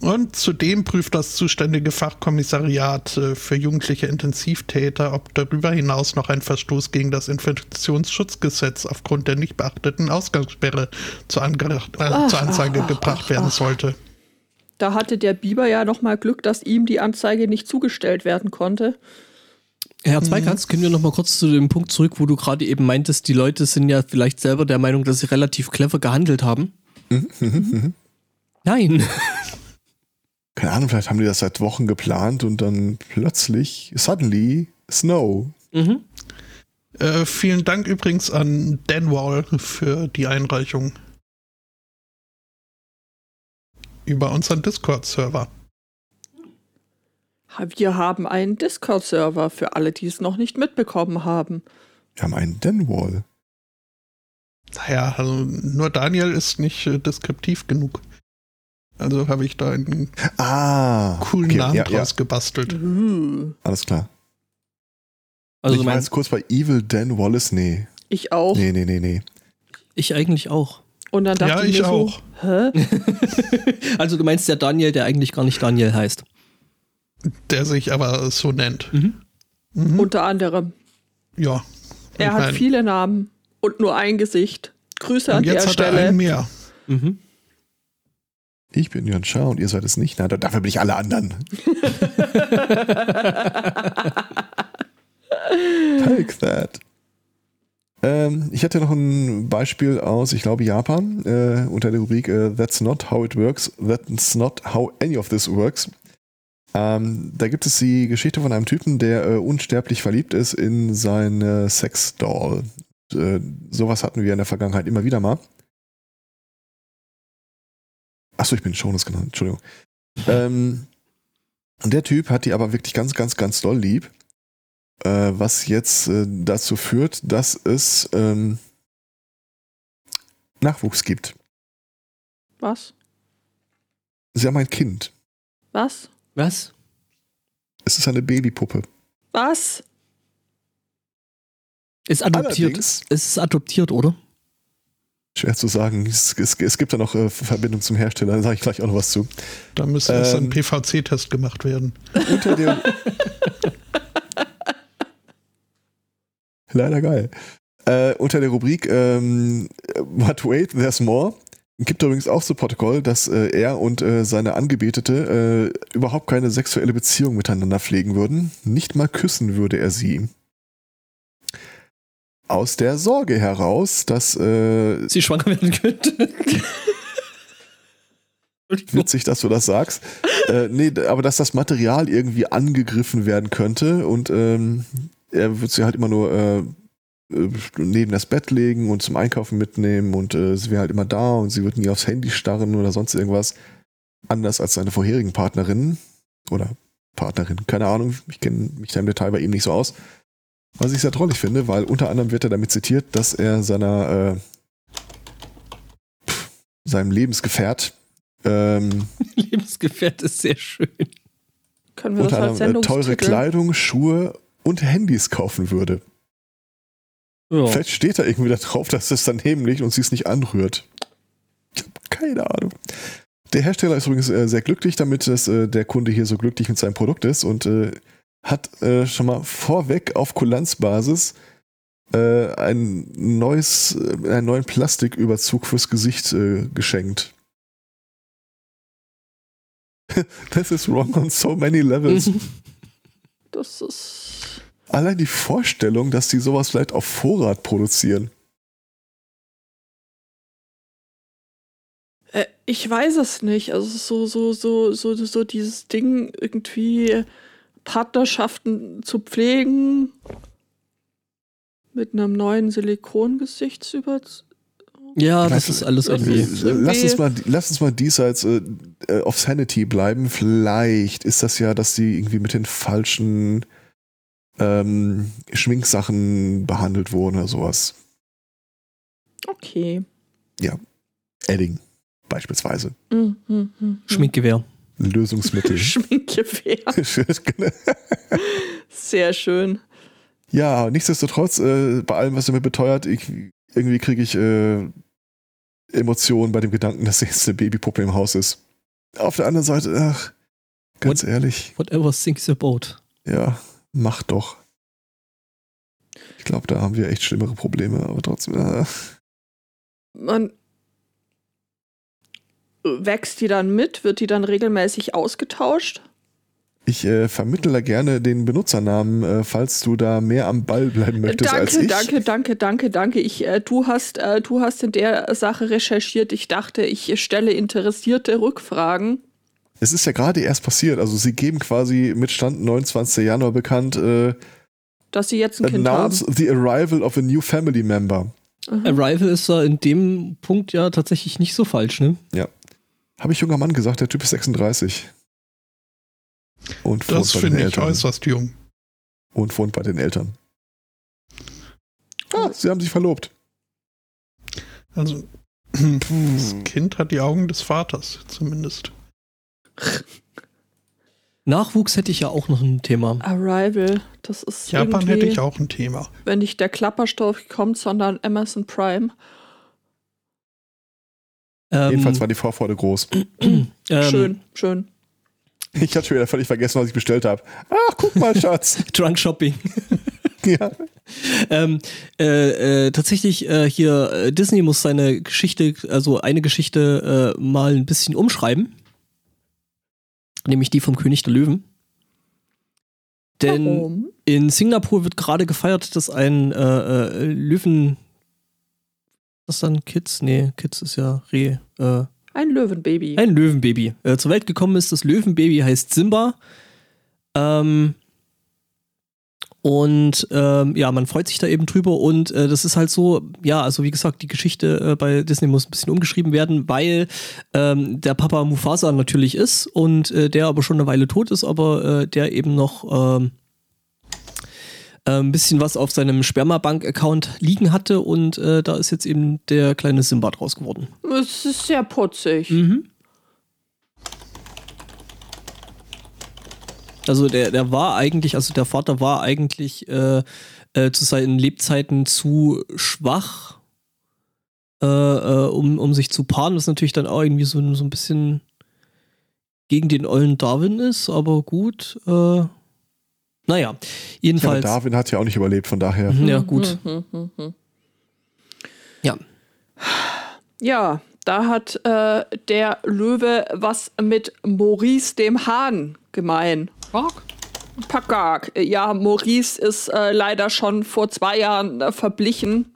Und zudem prüft das zuständige Fachkommissariat äh, für jugendliche Intensivtäter, ob darüber hinaus noch ein Verstoß gegen das Infektionsschutzgesetz aufgrund der nicht beachteten Ausgangssperre zur, Ange äh, zur Anzeige gebracht werden sollte. Da hatte der Biber ja noch mal Glück, dass ihm die Anzeige nicht zugestellt werden konnte. Herr Zweikatz, können wir noch mal kurz zu dem Punkt zurück, wo du gerade eben meintest, die Leute sind ja vielleicht selber der Meinung, dass sie relativ clever gehandelt haben. Nein. Keine Ahnung, vielleicht haben die das seit Wochen geplant und dann plötzlich, suddenly, Snow. Mhm. Äh, vielen Dank übrigens an Dan Wall für die Einreichung über unseren Discord-Server. Wir haben einen Discord-Server für alle, die es noch nicht mitbekommen haben. Wir haben einen Denwall. Naja, also nur Daniel ist nicht äh, deskriptiv genug. Also habe ich da einen Ah, coolen okay, Namen ja, ja, draus gebastelt. Uh, alles klar. Also ich war jetzt kurz bei Evil Dan Wallace. Nee, ich auch. nee, nee, nee, nee. ich eigentlich auch. Und dann dachte Ja, ich ich mir auch. so, hä? [LAUGHS] Also du meinst der Daniel, der eigentlich gar nicht Daniel heißt. Der sich aber so nennt. Mhm. Mhm. Unter anderem. ja. Er hat mein, viele Namen und nur ein Gesicht. Grüße an Und jetzt der hat er Stelle. einen mehr. Mhm. Ich bin Jörn Schaar und ihr seid es nicht. Na, da- dafür bin ich alle anderen. [LAUGHS] Take that. Ähm, ich hatte noch ein Beispiel aus, ich glaube, Japan, äh, unter der Rubrik äh, That's not how it works, that's not how any of this works. Ähm, da gibt es die Geschichte von einem Typen, der äh, unsterblich verliebt ist in seine Sexdoll. Äh, sowas hatten wir in der Vergangenheit immer wieder mal. Achso, ich bin Jonas genannt, Entschuldigung. Ähm, und der Typ hat die aber wirklich ganz, ganz, ganz doll lieb. Äh, was jetzt äh, dazu führt, dass es ähm, Nachwuchs gibt. Was? Sie haben ein Kind. Was? Was? Es ist eine Babypuppe. Was? Ist adoptiert. Allerdings, Es ist adoptiert, oder? Schwer zu sagen, es, es, es gibt da noch äh, Verbindung zum Hersteller, da sage ich gleich auch noch was zu. Da müsste erst ein Ähm. PVC-Test gemacht werden. Unter der. Leider geil. Äh, unter der Rubrik ähm, But wait, there's more. Gibt übrigens auch zu Protokoll, dass äh, er und äh, seine Angebetete äh, überhaupt keine sexuelle Beziehung miteinander pflegen würden. Nicht mal küssen würde er sie. Aus der Sorge heraus, dass äh, Sie schwanger werden könnte. [LAUGHS] Witzig, dass du das sagst. äh, nee, aber dass das Material irgendwie angegriffen werden könnte und ähm, er wird sie halt immer nur äh, äh, neben das Bett legen und zum Einkaufen mitnehmen und äh, sie wäre halt immer da und sie wird nie aufs Handy starren oder sonst irgendwas. Anders als seine vorherigen Partnerinnen oder Partnerin, keine Ahnung, ich kenne mich da im Detail bei ihm nicht so aus. Was ich sehr drollig finde, weil unter anderem wird er damit zitiert, dass er seiner äh, seinem Lebensgefährt ähm, [LAUGHS] Lebensgefährt ist sehr schön. Können wir das unter als anderem äh, teure? Kleidung, Schuhe und Handys kaufen würde. Ja. Vielleicht steht da irgendwie da drauf, dass es daneben liegt und sie es nicht anrührt. Ich habe keine Ahnung. Der Hersteller ist übrigens äh, sehr glücklich damit, dass äh, der Kunde hier so glücklich mit seinem Produkt ist und äh, hat äh, schon mal vorweg auf Kulanzbasis äh, ein neues, äh, einen neuen Plastiküberzug fürs Gesicht äh, geschenkt. [LAUGHS] This is wrong on so many levels. Das ist. Allein die Vorstellung, dass die sowas vielleicht auf Vorrat produzieren. Äh, ich weiß es nicht. Also so, so, so, so, so dieses Ding, irgendwie Partnerschaften zu pflegen mit einem neuen Silikongesichtsüberzug. Ja, Vielleicht- das ist alles das irgendwie. ist- Lass uns mal, lass uns mal diesseits äh, äh, auf Sanity bleiben. Vielleicht ist das ja, dass die irgendwie mit den falschen ähm, Schminksachen behandelt wurden oder sowas. Okay. Edding beispielsweise. Mhm, mhm, mhm. Schminkgewehr. Lösungsmittel. [LAUGHS] Schminkgewehr. [LAUGHS] Sehr schön. ja, nichtsdestotrotz, äh, bei allem, was er mir beteuert, ich, irgendwie kriege ich äh, Emotionen bei dem Gedanken, dass jetzt eine Babypuppe im Haus ist. Auf der anderen Seite, ach, ganz ehrlich, Whatever thinks about. ja, mach doch. Ich glaube, da haben wir echt schlimmere Probleme, aber trotzdem. Äh, Man wächst die dann mit? Wird die dann regelmäßig ausgetauscht? ich äh, vermittle da gerne den Benutzernamen, äh, falls du da mehr am Ball bleiben möchtest als danke, ich. danke, danke, danke, danke. Ich, äh, du, hast, äh, du hast in der Sache recherchiert. Ich dachte, ich stelle interessierte Rückfragen. Es ist ja gerade erst passiert. Also sie geben quasi mit Stand 29. Januar bekannt, äh, Dass sie jetzt ein Kind announce haben. the arrival of a new family member. Mhm. Arrival ist da in dem Punkt ja tatsächlich nicht so falsch, ne? Habe ich junger Mann gesagt, der Typ ist 36. Und wohnt Das bei den finde ich Eltern. äußerst jung. Und wohnt bei den Eltern. Ah, sie haben sich verlobt. Also, das Kind hat die Augen des Vaters, zumindest. Nachwuchs hätte ich ja auch noch ein Thema. Arrival, das ist Japan hätte ich auch ein Thema. wenn nicht der Klapperstoff kommt, sondern Amazon Prime. Ähm, Jedenfalls war die Vorfreude groß. [CLEARS THROAT] ähm, schön, schön. Ich hatte schon wieder völlig vergessen, was ich bestellt habe. Ach, guck mal, Schatz. [LAUGHS] Drunk Shopping. [LAUGHS] ja. ähm, äh, äh, tatsächlich äh, hier, äh, Disney muss seine Geschichte, also eine Geschichte äh, mal ein bisschen umschreiben. Nämlich die vom König der Löwen. Denn Warum? in Singapur wird gerade gefeiert, dass ein äh, äh, Löwen. Was dann Kids? Nee, Kids ist ja Reh. Äh, Ein Löwenbaby. ein Löwenbaby äh, zur Welt gekommen ist. Das Löwenbaby heißt Simba. Ähm, und ähm, ja, man freut sich da eben drüber. Und äh, das ist halt so, ja, also wie gesagt, die Geschichte äh, bei Disney muss ein bisschen umgeschrieben werden, weil ähm, der Papa Mufasa natürlich ist und äh, der aber schon eine Weile tot ist, aber äh, der eben noch ähm, äh, ein bisschen was auf seinem Spermabank-Account liegen hatte und äh, da ist jetzt eben der kleine Simba draus geworden. Es ist sehr putzig. Mhm. Also der, der war eigentlich, also der Vater war eigentlich äh, äh, zu seinen Lebzeiten zu schwach, äh, um, um sich zu paaren, was natürlich dann auch irgendwie so, so ein bisschen gegen den ollen Darwin ist, aber gut. Äh, naja, ja, jedenfalls. Darwin hat ja auch nicht überlebt, von daher. Mhm, ja, gut. Ja. Ja, da hat äh, der Löwe was mit Maurice dem Hahn gemein. Pakak. Ja, Maurice ist äh, leider schon vor zwei Jahren äh, verblichen.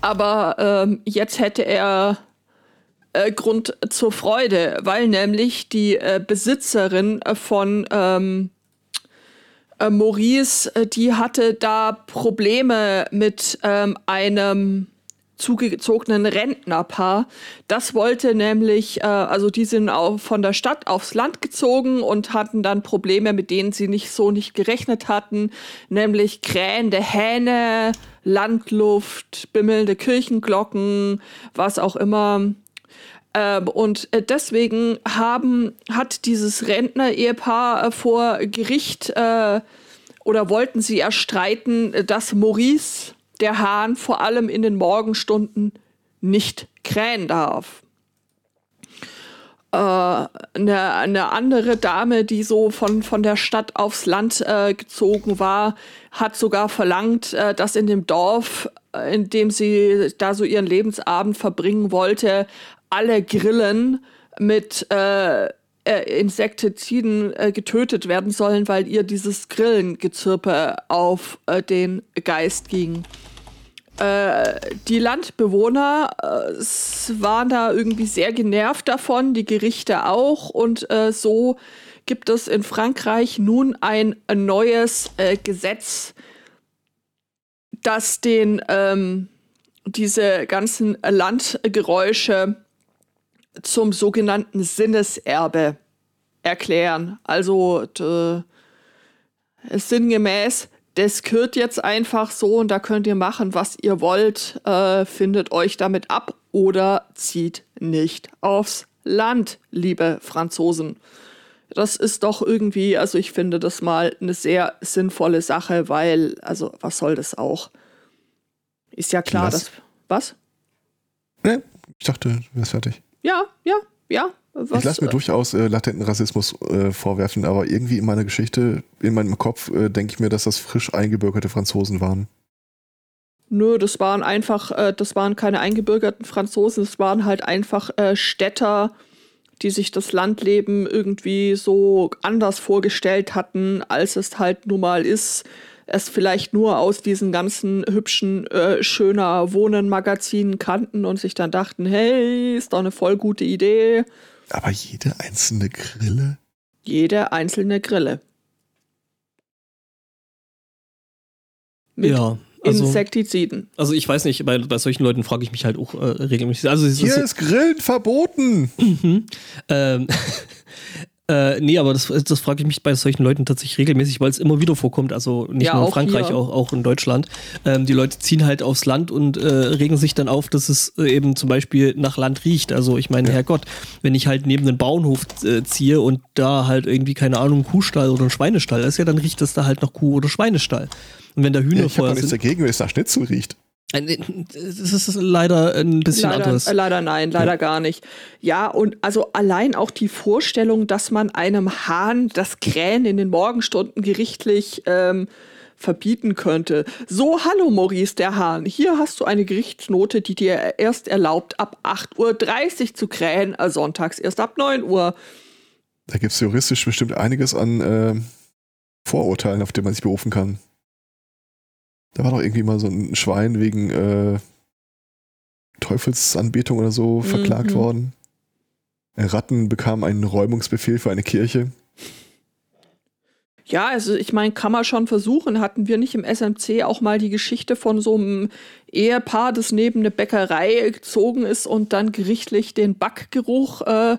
Aber ähm, jetzt hätte er äh, Grund zur Freude, weil nämlich die äh, Besitzerin von ähm, äh, Maurice, äh, die hatte da Probleme mit ähm, einem zugezogenen Rentnerpaar. Das wollte nämlich, äh, also die sind auch von der Stadt aufs Land gezogen und hatten dann Probleme, mit denen sie nicht so nicht gerechnet hatten, nämlich krähende Hähne, Landluft, bimmelnde Kirchenglocken, was auch immer. Ähm, und äh, deswegen haben, hat dieses Rentner-Ehepaar äh, vor Gericht äh, oder wollten sie erstreiten, äh, dass Maurice, der Hahn, vor allem in den Morgenstunden nicht krähen darf. äh, eine, eine andere Dame, die so von, von der Stadt aufs Land äh, gezogen war, hat sogar verlangt, äh, dass in dem Dorf, äh, in dem sie da so ihren Lebensabend verbringen wollte, alle Grillen mit äh, äh, Insektiziden äh, getötet werden sollen, weil ihr dieses Grillengezirpe auf äh, den Geist ging. Äh, die Landbewohner äh, waren da irgendwie sehr genervt davon, die Gerichte auch. Und so gibt es in Frankreich nun ein, neues Gesetz, das den ähm, diese ganzen Landgeräusche zum sogenannten Sinneserbe erklären. Also sinngemäß, das gehört jetzt einfach so und da könnt ihr machen, was ihr wollt. Äh, findet euch damit ab oder zieht nicht aufs Land, liebe Franzosen. Das ist doch irgendwie, also ich finde das mal eine sehr sinnvolle Sache, weil, also was soll das auch? Ist ja klar, Was? dass. Was? Ne, ich dachte, du wärst fertig. Ja, ja, ja. Was, ich lasse mir durchaus äh, latenten Rassismus äh, vorwerfen, aber irgendwie in meiner Geschichte, in meinem Kopf, äh, denke ich mir, dass das frisch eingebürgerte Franzosen waren. Nö, das waren einfach, äh, das waren keine eingebürgerten Franzosen, es waren halt einfach äh, Städter, die sich das Landleben irgendwie so anders vorgestellt hatten, als es halt nun mal ist. Es vielleicht nur aus diesen ganzen hübschen, äh, schöner Wohnen-Magazinen kannten und sich dann dachten, hey, ist doch eine voll gute Idee. Aber jede einzelne Grille? Jede einzelne Grille. Mit Ja, also, Insektiziden. also ich weiß nicht, bei, bei solchen Leuten frage ich mich halt auch äh, regelmäßig. Also Hier ist, ist Grillen verboten! Mhm. Ähm, [LAUGHS] äh, nee, aber das, das frage ich mich bei solchen Leuten tatsächlich regelmäßig, weil es immer wieder vorkommt. Also nicht Ja, nur in auch Frankreich, hier. auch, auch in Deutschland. Ähm, die Leute ziehen halt aufs Land und äh, regen sich dann auf, dass es äh, eben zum Beispiel nach Land riecht. Also ich meine, Ja. Herrgott, wenn ich halt neben einen Bauernhof äh, ziehe und da halt irgendwie, keine Ahnung, ein Kuhstall oder ein Schweinestall ist, ja, dann riecht das da halt nach Kuh- oder Schweinestall. Und wenn da Hühner Ja, ich habe vorher nichts sind. dagegen, wenn es nach Schnitzel riecht. Äh, Das ist leider ein bisschen leider, anderes. äh, leider nein, leider gar nicht. Ja, und also allein auch die Vorstellung, dass man einem Hahn das Krähen in den Morgenstunden gerichtlich ähm, verbieten könnte. So, hallo Maurice, der Hahn. Hier hast du eine Gerichtsnote, die dir erst erlaubt, ab 8.30 Uhr zu krähen, äh, sonntags erst ab 9 Uhr. Da gibt es juristisch bestimmt einiges an äh, Vorurteilen, auf die man sich berufen kann. Da war doch irgendwie mal so ein Schwein wegen äh, Teufelsanbetung oder so verklagt Mhm. worden. Ratten bekamen einen Räumungsbefehl für eine Kirche. Ja, also ich meine, kann man schon versuchen. Hatten wir nicht im SMC auch mal die Geschichte von so einem Ehepaar, das neben eine Bäckerei gezogen ist und dann gerichtlich den Backgeruch äh,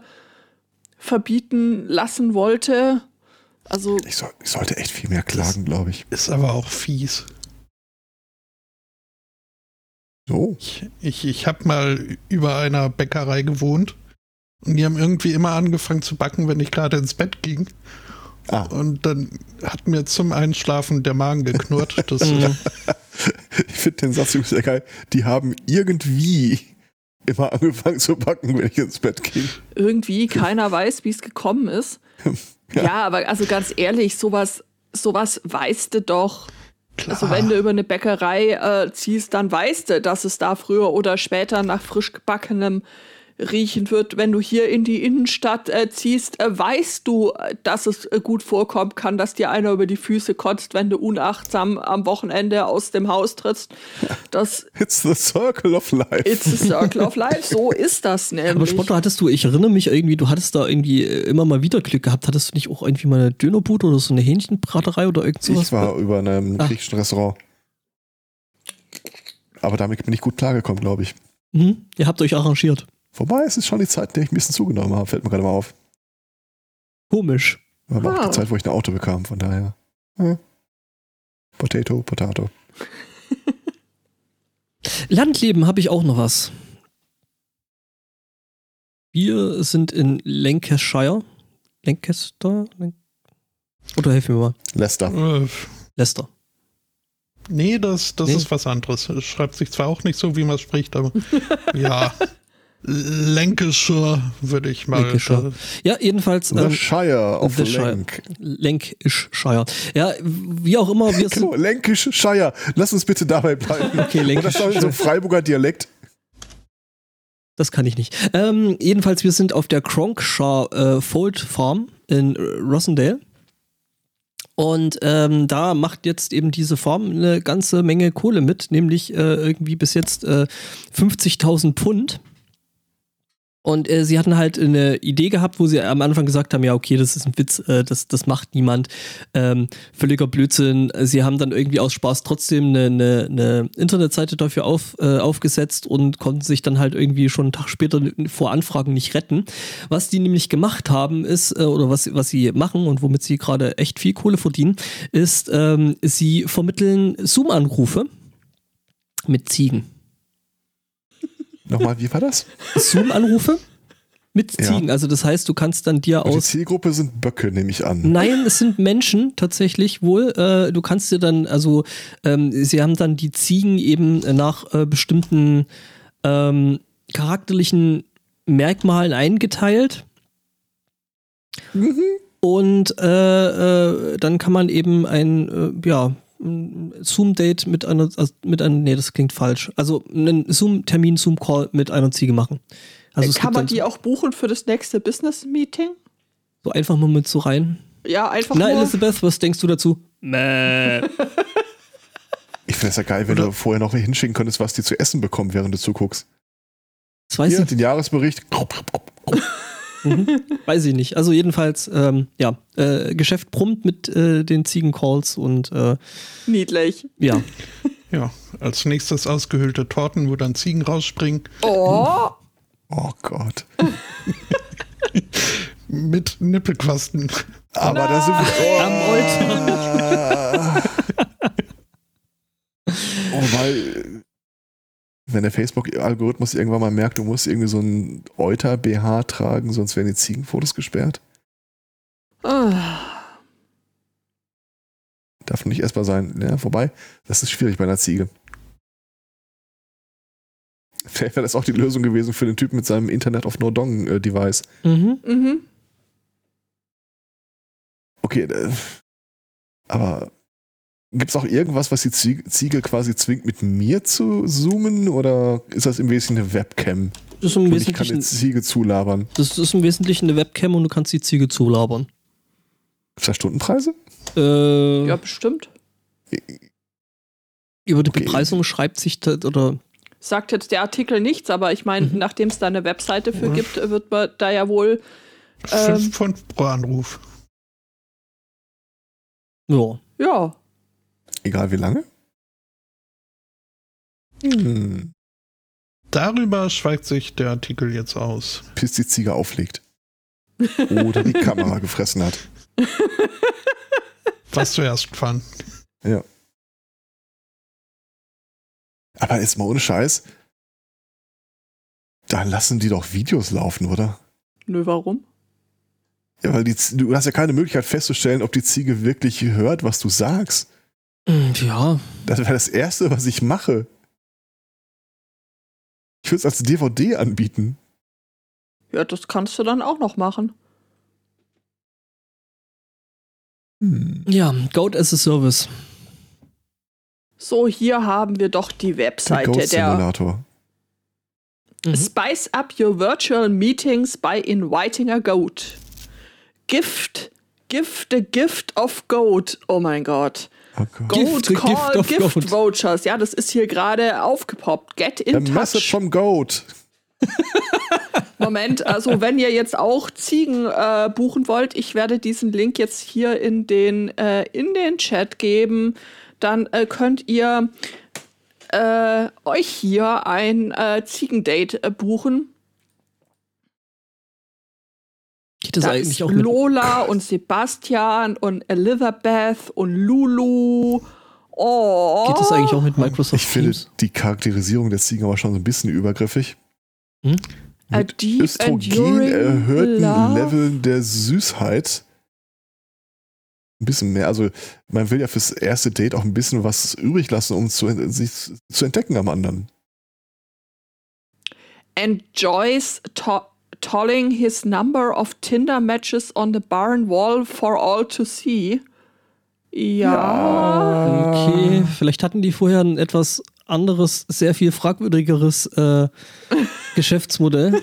verbieten lassen wollte? Also, Ich, soll, ich sollte echt viel mehr klagen, glaube ich. Ist aber auch fies. So. Ich, ich, ich habe mal über einer Bäckerei gewohnt und die haben irgendwie immer angefangen zu backen, wenn ich gerade ins Bett ging. Ah, Und dann hat mir zum Einschlafen der Magen geknurrt. [LAUGHS] Das, ich finde den Satz übrigens sehr geil. Die haben irgendwie immer angefangen zu backen, wenn ich ins Bett ging. irgendwie keiner weiß, wie es gekommen ist. [LAUGHS] Ja. Ja. aber also ganz ehrlich, sowas, sowas weißt du doch. Klar. Also wenn du über eine Bäckerei äh, ziehst, dann weißt du, dass es da früher oder später nach frisch gebackenem riechen wird. Wenn du hier in die Innenstadt äh, ziehst, äh, weißt du, äh, dass es äh, gut vorkommen kann, dass dir einer über die Füße kotzt, wenn du unachtsam am Wochenende aus dem Haus trittst. [LAUGHS] Das It's the circle of life. it's a circle of life. So [LAUGHS] ist das Aber nämlich. Spotto, hattest du, ich erinnere mich irgendwie, du hattest da irgendwie äh, immer mal wieder Glück gehabt. Hattest du nicht auch irgendwie mal eine Dönerbude oder so eine Hähnchenbraterei oder irgend sowas? ich war über einem Ah. griechischen Restaurant. Aber damit bin ich gut klargekommen, glaube ich. Mhm. Ihr habt euch arrangiert. Wobei, es ist schon die Zeit, in der ich ein bisschen zugenommen habe, fällt mir gerade mal auf. Komisch. War aber auch Ah. die Zeit, wo ich ein Auto bekam, von daher. Ja. Potato, Potato. [LAUGHS] Landleben habe ich auch noch was. Wir sind in Lancashire. Lancaster? Lan- Oder helf mir mal. Leicester. Äh, Leicester. nee, das, das Nee. ist was anderes. Es schreibt sich zwar auch nicht so, wie man es spricht, aber [LAUGHS] ja. Lancashire, würde ich mal. Lancashire. Ja, jedenfalls. The ähm, Shire of The. Lank. Lancashire. Ja, wie auch immer, wir sind. Genau, Länkisch Shire. Lass uns bitte dabei bleiben. Okay, Und das war so Lancashire. ein Freiburger Dialekt. Das kann ich nicht. Ähm, jedenfalls, wir sind auf der Cronkshire äh, Fold Farm in Rossendale. Und ähm, da macht jetzt eben diese Farm eine ganze Menge Kohle mit, nämlich äh, irgendwie bis jetzt äh, 50.000 Pfund. Und äh, sie hatten halt eine Idee gehabt, wo sie am Anfang gesagt haben, ja, okay, das ist ein Witz, äh, das, das macht niemand. Ähm, völliger Blödsinn. Sie haben dann irgendwie aus Spaß trotzdem eine, eine, eine Internetseite dafür auf, äh, aufgesetzt und konnten sich dann halt irgendwie schon einen Tag später vor Anfragen nicht retten. Was die nämlich gemacht haben ist, äh, oder was, was sie machen und womit sie gerade echt viel Kohle verdienen, ist, ähm, sie vermitteln Zoom-Anrufe mit Ziegen. Nochmal, wie war das? Zoom-Anrufe mit Ja. Ziegen. Also das heißt, du kannst dann dir Und die aus. Zielgruppe sind Böcke, nehme ich an. Nein, es sind Menschen tatsächlich wohl. Äh, du kannst dir dann, also ähm, sie haben dann die Ziegen eben nach äh, bestimmten ähm, charakterlichen Merkmalen eingeteilt. Und äh, äh, dann kann man eben ein, ja, ein Zoom-Date mit einer, also mit einem, nee, das klingt falsch. Also einen Zoom-Termin, Zoom-Call mit einer Ziege machen. Also Kann man die auch buchen für das nächste Business-Meeting? so einfach mal mit so rein. Ja, einfach Na, nur. Elizabeth, was denkst du dazu? Mäh. [LAUGHS] Ich finde es ja geil, wenn du vorher noch hinschicken könntest, was die zu essen bekommen, während du zuguckst. Das weiß Hier, ich, den Jahresbericht. Krupp, krupp, krupp. Mhm. weiß ich nicht. Also jedenfalls, ähm, ja, äh, Geschäft brummt mit äh, den Ziegencalls und äh, Niedlich. ja. Ja, als nächstes ausgehöhlte Torten, wo dann Ziegen rausspringen. Oh, Oh Gott. [LAUGHS] Mit Nippelquasten. Aber da sind wir. Am Oh. [LAUGHS] oh, weil. Wenn der Facebook-Algorithmus irgendwann mal merkt, du musst irgendwie so ein Euter-BH tragen, sonst werden die Ziegenfotos gesperrt. Ah. Darf nicht essbar sein. Ja, vorbei. Das ist schwierig bei einer Ziege. Vielleicht wäre das auch die Lösung gewesen für den Typen mit seinem Internet of No Dong-Device. Mhm. Mhm. Okay, äh, aber gibt es auch irgendwas, was die Ziege, quasi zwingt, mit mir zu zoomen? Oder ist das im Wesentlichen eine Webcam? Das ist im Und ich kann Wesentlichen, eine Ziege zulabern. das ist im Wesentlichen eine Webcam und du kannst die Ziege zulabern. Gibt es da Stundenpreise? Äh, Ja, bestimmt. Über die okay. Bepreisung schreibt sich da, oder Sagt jetzt der Artikel nichts, aber ich meine, Mhm. nachdem es da eine Webseite für gibt, wird man da ja wohl. Ähm. Fünf Pfund pro Anruf. ja. Ja. Egal wie lange? Hm. Darüber schweigt sich der Artikel jetzt aus. Bis die Ziege auflegt. Oder die Kamera gefressen hat. [LAUGHS] Was zuerst gefahren. Aber jetzt mal ohne Scheiß. Da lassen die doch Videos laufen, oder? Nö, warum? Ja, weil die, du hast ja keine Möglichkeit festzustellen, ob die Ziege wirklich hört, was du sagst. Mm, Ja. Das wäre das Erste, was ich mache. Ich würde es als DVD anbieten. Ja, das kannst du dann auch noch machen. Hm. Ja, Goat as a Service. So, hier haben wir doch die Der Webseite der Simulator. Mhm. Spice up your virtual meetings by inviting a goat. Gift, gift a gift of goat. Oh mein Gott. Oh. Goat Gift, Call gift Gift goat. Vouchers. Ja, das ist hier gerade aufgepoppt. Get in A message touch. from Goat. [LAUGHS] Moment, also wenn ihr jetzt auch Ziegen äh, buchen wollt, ich werde diesen Link jetzt hier in den, äh, in den Chat geben. Dann äh, könnt ihr äh, euch hier ein äh, Ziegendate äh, buchen. Das Da eigentlich ist auch mit Lola und Sebastian und Elizabeth und Lulu. Oh. Geht das eigentlich auch mit Microsoft Ich finde Teams? die Charakterisierung der Ziegen aber schon so ein bisschen übergriffig. Hm? A Mit Östrogen erhöhten love. Leveln der Süßheit. Ein bisschen mehr. Also, man will ja fürs erste Date auch ein bisschen was übrig lassen, um zu, sich zu entdecken am anderen. enjoys to tolling his number of Tinder matches on the barn wall for all to see. Ja. Okay, vielleicht hatten die vorher ein etwas anderes, sehr viel fragwürdigeres äh, [LAUGHS] Geschäftsmodell.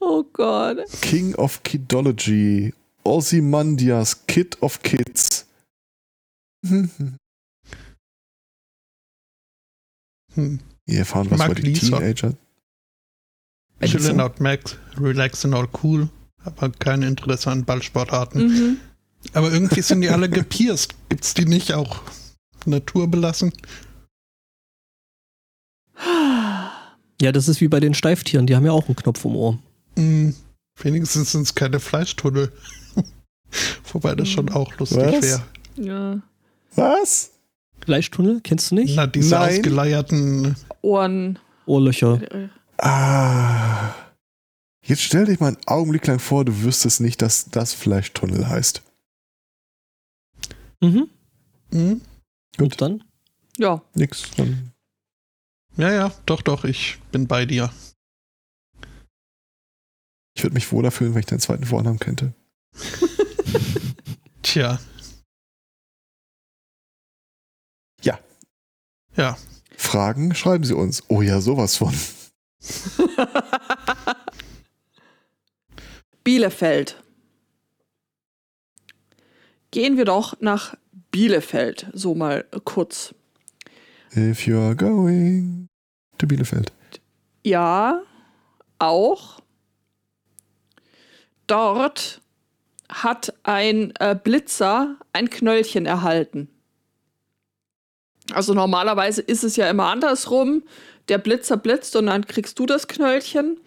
Oh Gott. King of Kidology. Ozymandias, Kid of Kids. Hm. Wir erfahren was über die Teenager. Chilling out Max, relaxing all cool, aber kein Interesse an Ballsportarten. Mhm. Aber irgendwie sind die alle gepierst. Gibt's die nicht auch naturbelassen? Ja, das ist wie bei den Steiftieren, die haben ja auch einen Knopf im Ohr. Hm, wenigstens sind es keine Fleischtunnel. [LAUGHS] Wobei das schon auch lustig wäre. Ja. Was? Fleischtunnel, kennst du nicht? Na, diese Nein. ausgeleierten. Ohren. Ohrlöcher. Ah. Jetzt stell dich mal einen Augenblick lang vor, du wüsstest nicht, dass das Fleischtunnel heißt. Mhm. Hm? Und dann? Ja. Nix. Dann Ja, ja, doch, doch, ich bin bei dir. ich würde mich wohler fühlen, wenn ich deinen zweiten Vornamen kannte. [LAUGHS] Tja. Ja. Ja. Fragen schreiben Sie uns. Oh ja, sowas von. [LAUGHS] Bielefeld. Gehen wir doch nach Bielefeld, so mal kurz. If you are going to Bielefeld. Ja, auch. Dort hat ein äh, Blitzer ein Knöllchen erhalten. Also normalerweise ist es ja immer andersrum. Der Blitzer blitzt und dann kriegst du das Knöllchen.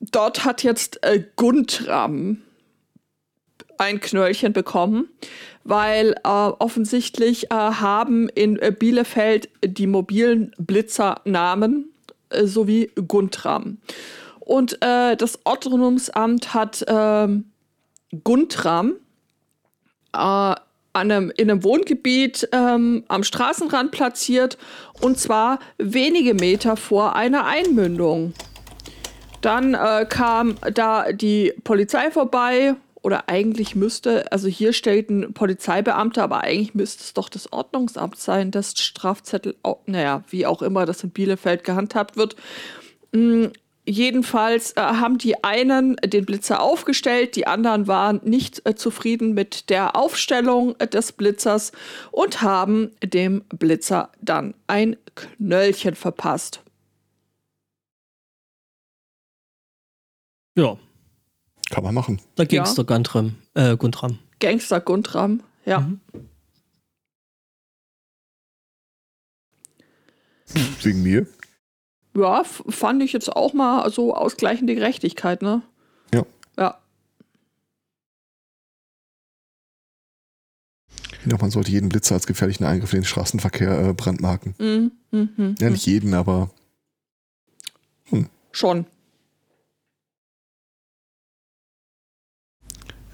Dort hat jetzt äh, Guntram ein Knöllchen bekommen, weil äh, offensichtlich äh, haben in äh, Bielefeld die mobilen Blitzernamen äh, sowie Guntram. Und äh, das Ordnungsamt hat ähm, Guntram an einem, in einem Wohngebiet ähm, am Straßenrand platziert und zwar wenige Meter vor einer Einmündung. Dann äh, kam da die Polizei vorbei oder eigentlich müsste, also hier steht ein Polizeibeamter, aber eigentlich müsste es doch das Ordnungsamt sein, das Strafzettel, naja, wie auch immer das in Bielefeld gehandhabt wird. Jedenfalls äh, haben die einen den Blitzer aufgestellt, die anderen waren nicht äh, zufrieden mit der Aufstellung äh, des Blitzers und haben dem Blitzer dann ein Knöllchen verpasst. Ja, Kann man machen. da ging's Ja. doch Guntram. Äh, Guntram. Gangster Guntram, ja. Mhm. Wegen mir. Ja, fand ich jetzt auch mal so ausgleichende Gerechtigkeit, ne? Ja. Ja. Genau, man sollte jeden Blitzer als gefährlichen Eingriff in den Straßenverkehr äh, brandmarken. Mhm. Mhm. Mhm. Ja, nicht jeden, aber Schon.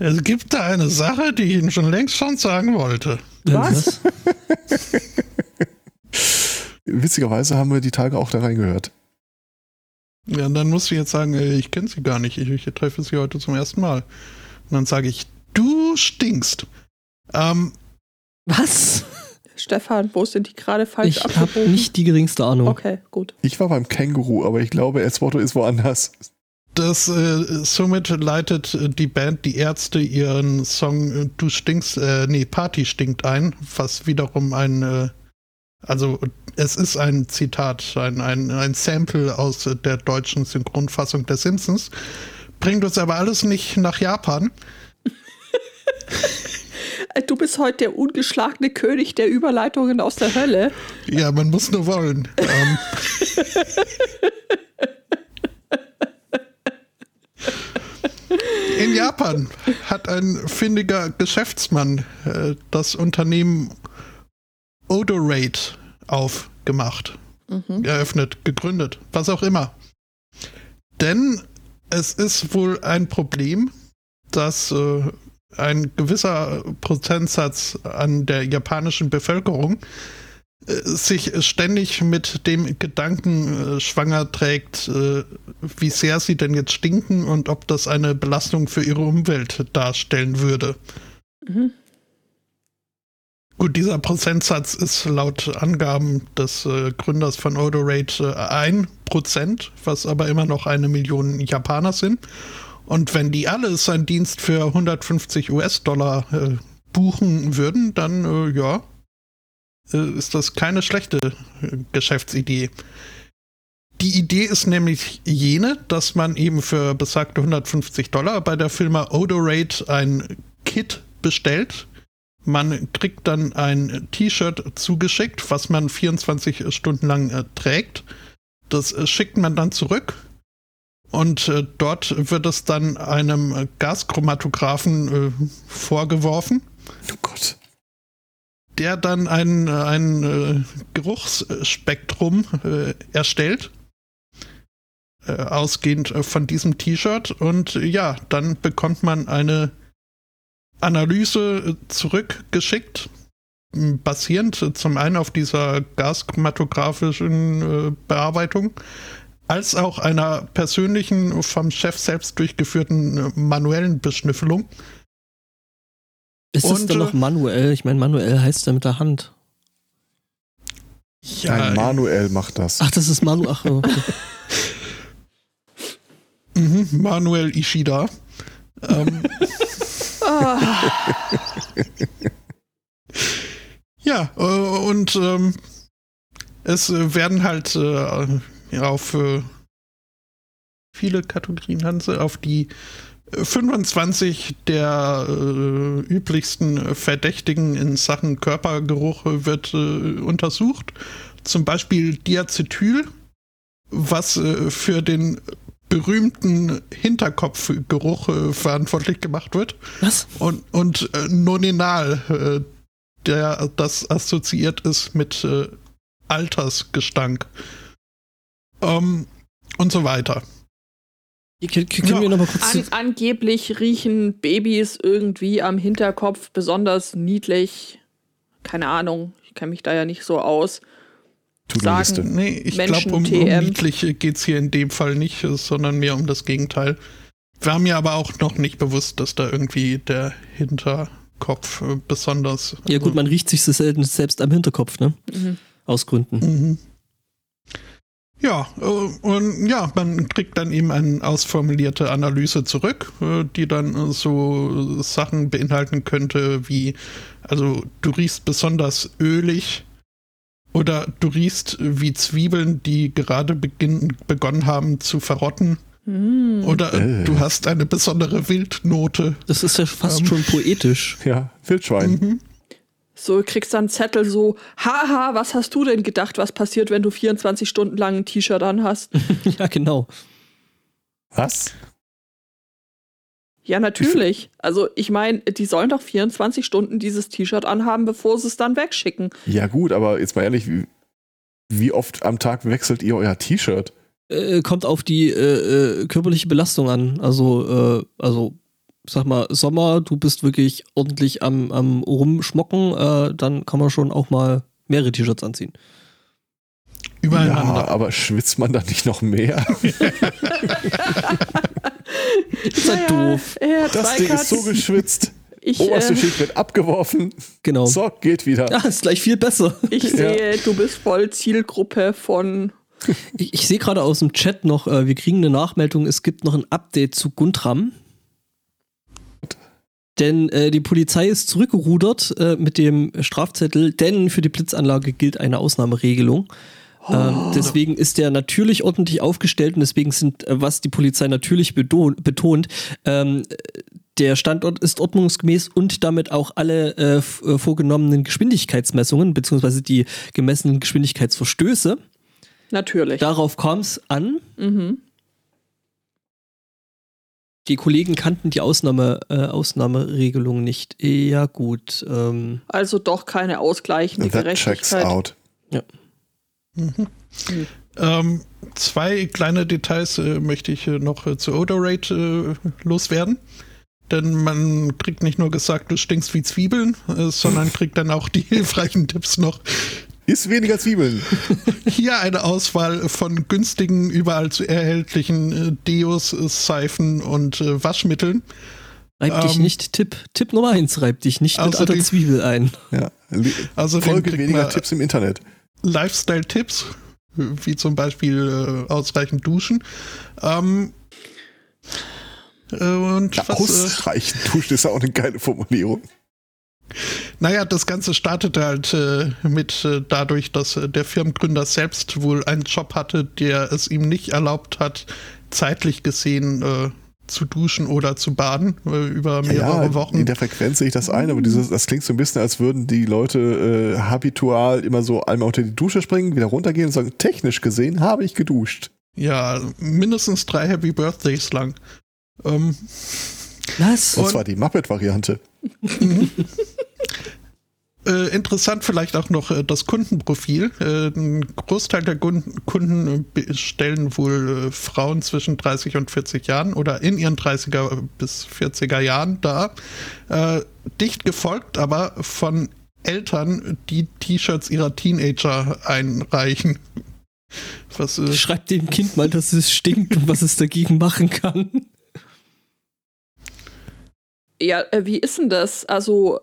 Es gibt da eine Sache, die ich Ihnen schon längst schon sagen wollte. Was? [LAUGHS] [LAUGHS] witzigerweise haben wir die Tage auch da reingehört. Ja, und dann musst du jetzt sagen, äh, ich kenne sie gar nicht, ich, ich treffe sie heute zum ersten Mal. Und dann sage ich, du stinkst. Ähm, Was? [LAUGHS] Stefan, wo sind die gerade falsch Ich habe nicht die geringste Ahnung. Okay, gut. Ich war beim Känguru, aber ich glaube, Elspoto ist woanders. das, äh, somit leitet die Band Die Ärzte ihren Song äh, Du stinkst, äh, nee, Party stinkt ein, was wiederum ein, äh, also es ist ein Zitat, ein, ein, ein Sample aus der deutschen Synchronfassung der Simpsons. Bringt uns aber alles nicht nach Japan. [LAUGHS] Du bist heute der ungeschlagene König der Überleitungen aus der Hölle. Ja, man muss nur wollen. ähm, [LAUGHS] in Japan hat ein findiger Geschäftsmann äh, das Unternehmen Odorate aufgemacht, eröffnet, gegründet, was auch immer. Denn es ist wohl ein Problem, dass äh, ein gewisser Prozentsatz an der japanischen Bevölkerung äh, sich ständig mit dem Gedanken äh, schwanger trägt, äh, wie sehr sie denn jetzt stinken und ob das eine Belastung für ihre Umwelt darstellen würde. Mhm. Gut, dieser Prozentsatz ist laut Angaben des äh, Gründers von Odorate äh, 1%, was aber immer noch eine Million Japaner sind. Und wenn die alle seinen Dienst für 150 US-Dollar äh, buchen würden, dann äh, ja, äh, ist das keine schlechte äh, Geschäftsidee. Die Idee ist nämlich jene, dass man eben für besagte 150 Dollar bei der Firma Odorate ein Kit bestellt, man kriegt dann ein T-Shirt zugeschickt, was man 24 Stunden lang äh, trägt. Das äh, schickt man dann zurück. Und äh, dort wird es dann einem Gaschromatographen äh, vorgeworfen. Oh Gott. Der dann ein, ein äh, Geruchsspektrum äh, erstellt ausgehend von diesem T-Shirt. Und ja, dann bekommt man eine Analyse zurückgeschickt, basierend zum einen auf dieser gaschromatografischen äh, Bearbeitung, als auch einer persönlichen, vom Chef selbst durchgeführten äh, manuellen Beschnüffelung. Ist das dann noch äh, manuell? Ich meine, manuell heißt ja mit der Hand. Ja, Nein, Manuel macht das. Ach, das ist Manuel. Ach, okay. [LAUGHS] [LAUGHS] mhm, Manuel Ishida. ähm, [LAUGHS] [LAUGHS] ja, äh, und ähm, es werden halt äh, auf äh, viele Kategorien Hanse, auf die 25 der äh, üblichsten Verdächtigen in Sachen Körpergeruch wird äh, untersucht. Zum Beispiel Diacetyl, was äh, für den berühmten Hinterkopfgeruch äh, verantwortlich gemacht wird. Was? Und, und äh, Noninal, äh, der das assoziiert ist mit äh, Altersgestank. Ähm, und so weiter. Können ja. wir noch mal kurz An, angeblich riechen Babys irgendwie am Hinterkopf besonders niedlich. Keine Ahnung, ich kenne mich da ja nicht so aus sagen. Nee, ich glaube, um, um niedlich geht es hier in dem Fall nicht, sondern mehr um das Gegenteil. War mir aber auch noch nicht bewusst, dass da irgendwie der Hinterkopf äh, besonders. Ja, gut, man riecht sich so selten selbst am Hinterkopf, ne? Mhm. Aus Gründen. Mhm. Ja, äh, und ja, man kriegt dann eben eine ausformulierte Analyse zurück, äh, die dann so Sachen beinhalten könnte wie, also du riechst besonders ölig, oder du riechst wie Zwiebeln, die gerade beginn, begonnen haben zu verrotten. Mm. Oder äh. du hast eine besondere Wildnote. Das ist ja fast ähm. schon poetisch. Ja, Wildschwein. Mhm. So, kriegst dann einen Zettel so, haha, was hast du denn gedacht, was passiert, wenn du 24 Stunden lang ein T-Shirt an hast? [LAUGHS] ja, genau. Was? Ja, natürlich. Also ich meine, die sollen doch 24 Stunden dieses T-Shirt anhaben, bevor sie es dann wegschicken. Ja gut, aber jetzt mal ehrlich, wie, wie oft am Tag wechselt ihr euer T-Shirt? Äh, kommt auf die äh, äh, körperliche Belastung an. Also, äh, also sag mal, Sommer, du bist wirklich ordentlich am, am Rumschmocken, äh, dann kann man schon auch mal mehrere T-Shirts anziehen. Übereinander. Ja, aber schwitzt man da nicht noch mehr? [LAUGHS] [LAUGHS] ist halt doof. das Ding ist so geschwitzt. Ich, Oberste äh, Schicht wird abgeworfen. Genau. So, geht wieder. Ja, ist gleich viel besser. Ich sehe, ja. du bist voll Zielgruppe von. Ich, ich sehe gerade aus dem Chat noch, äh, wir kriegen eine Nachmeldung, es gibt noch ein Update zu Guntram. Denn äh, die Polizei ist zurückgerudert äh, mit dem Strafzettel, denn für die Blitzanlage gilt eine Ausnahmeregelung. Ähm, oh. deswegen ist der natürlich ordentlich aufgestellt und deswegen sind, äh, was die Polizei natürlich betont, ähm, der Standort ist ordnungsgemäß und damit auch alle äh, äh vorgenommenen Geschwindigkeitsmessungen beziehungsweise die gemessenen Geschwindigkeitsverstöße. Natürlich. Darauf kam es an. Mhm. Die Kollegen kannten die Ausnahme, äh, Ausnahmeregelung nicht. Ja, gut. Ähm. Also doch keine ausgleichende That Gerechtigkeit. Checks out. Ja. Mhm. Ähm, zwei kleine Details äh, möchte ich äh, noch äh, zu Odorate äh, loswerden. Denn man kriegt nicht nur gesagt, du stinkst wie Zwiebeln, äh, sondern kriegt dann auch die [LAUGHS] hilfreichen Tipps noch. Ist weniger Zwiebeln. [LAUGHS] Hier eine Auswahl von günstigen, überall zu erhältlichen äh, Deos, äh, Seifen und äh, Waschmitteln. Reib dich Ähm, nicht, Tipp. Tipp Nummer eins, reib dich nicht mit alter Zwiebel ein. Ja. Also Folge kriegt weniger man Tipps im Internet. Lifestyle-Tipps, wie zum Beispiel äh, ausreichend duschen. Ähm, äh, und Ja, was, äh, ausreichend duschen ist ja auch eine geile Formulierung. naja, das Ganze startete halt äh, mit äh, dadurch, dass äh, der Firmengründer selbst wohl einen Job hatte, der es ihm nicht erlaubt hat, zeitlich gesehen äh, zu duschen oder zu baden äh, über mehrere ja, Wochen. in der Frequenz sehe ich das ein, aber dieses, das klingt so ein bisschen, als würden die Leute äh, habitual immer so einmal unter die Dusche springen, wieder runtergehen und sagen, technisch gesehen habe ich geduscht. Ja, mindestens drei Happy Birthdays lang. Ähm, Was? Und, Und- zwar die Muppet-Variante. [LAUGHS] Äh, interessant vielleicht auch noch äh, das Kundenprofil. Äh, ein Großteil der Kunden, Kunden bestellen wohl äh, Frauen zwischen 30 und 40 Jahren oder in ihren 30er bis 40er Jahren da. Äh, dicht gefolgt aber von Eltern, die T-Shirts ihrer Teenager einreichen. Was, äh, Schreib dem Kind mal, dass es stinkt und was es dagegen machen kann. Ja, wie ist denn das? Also,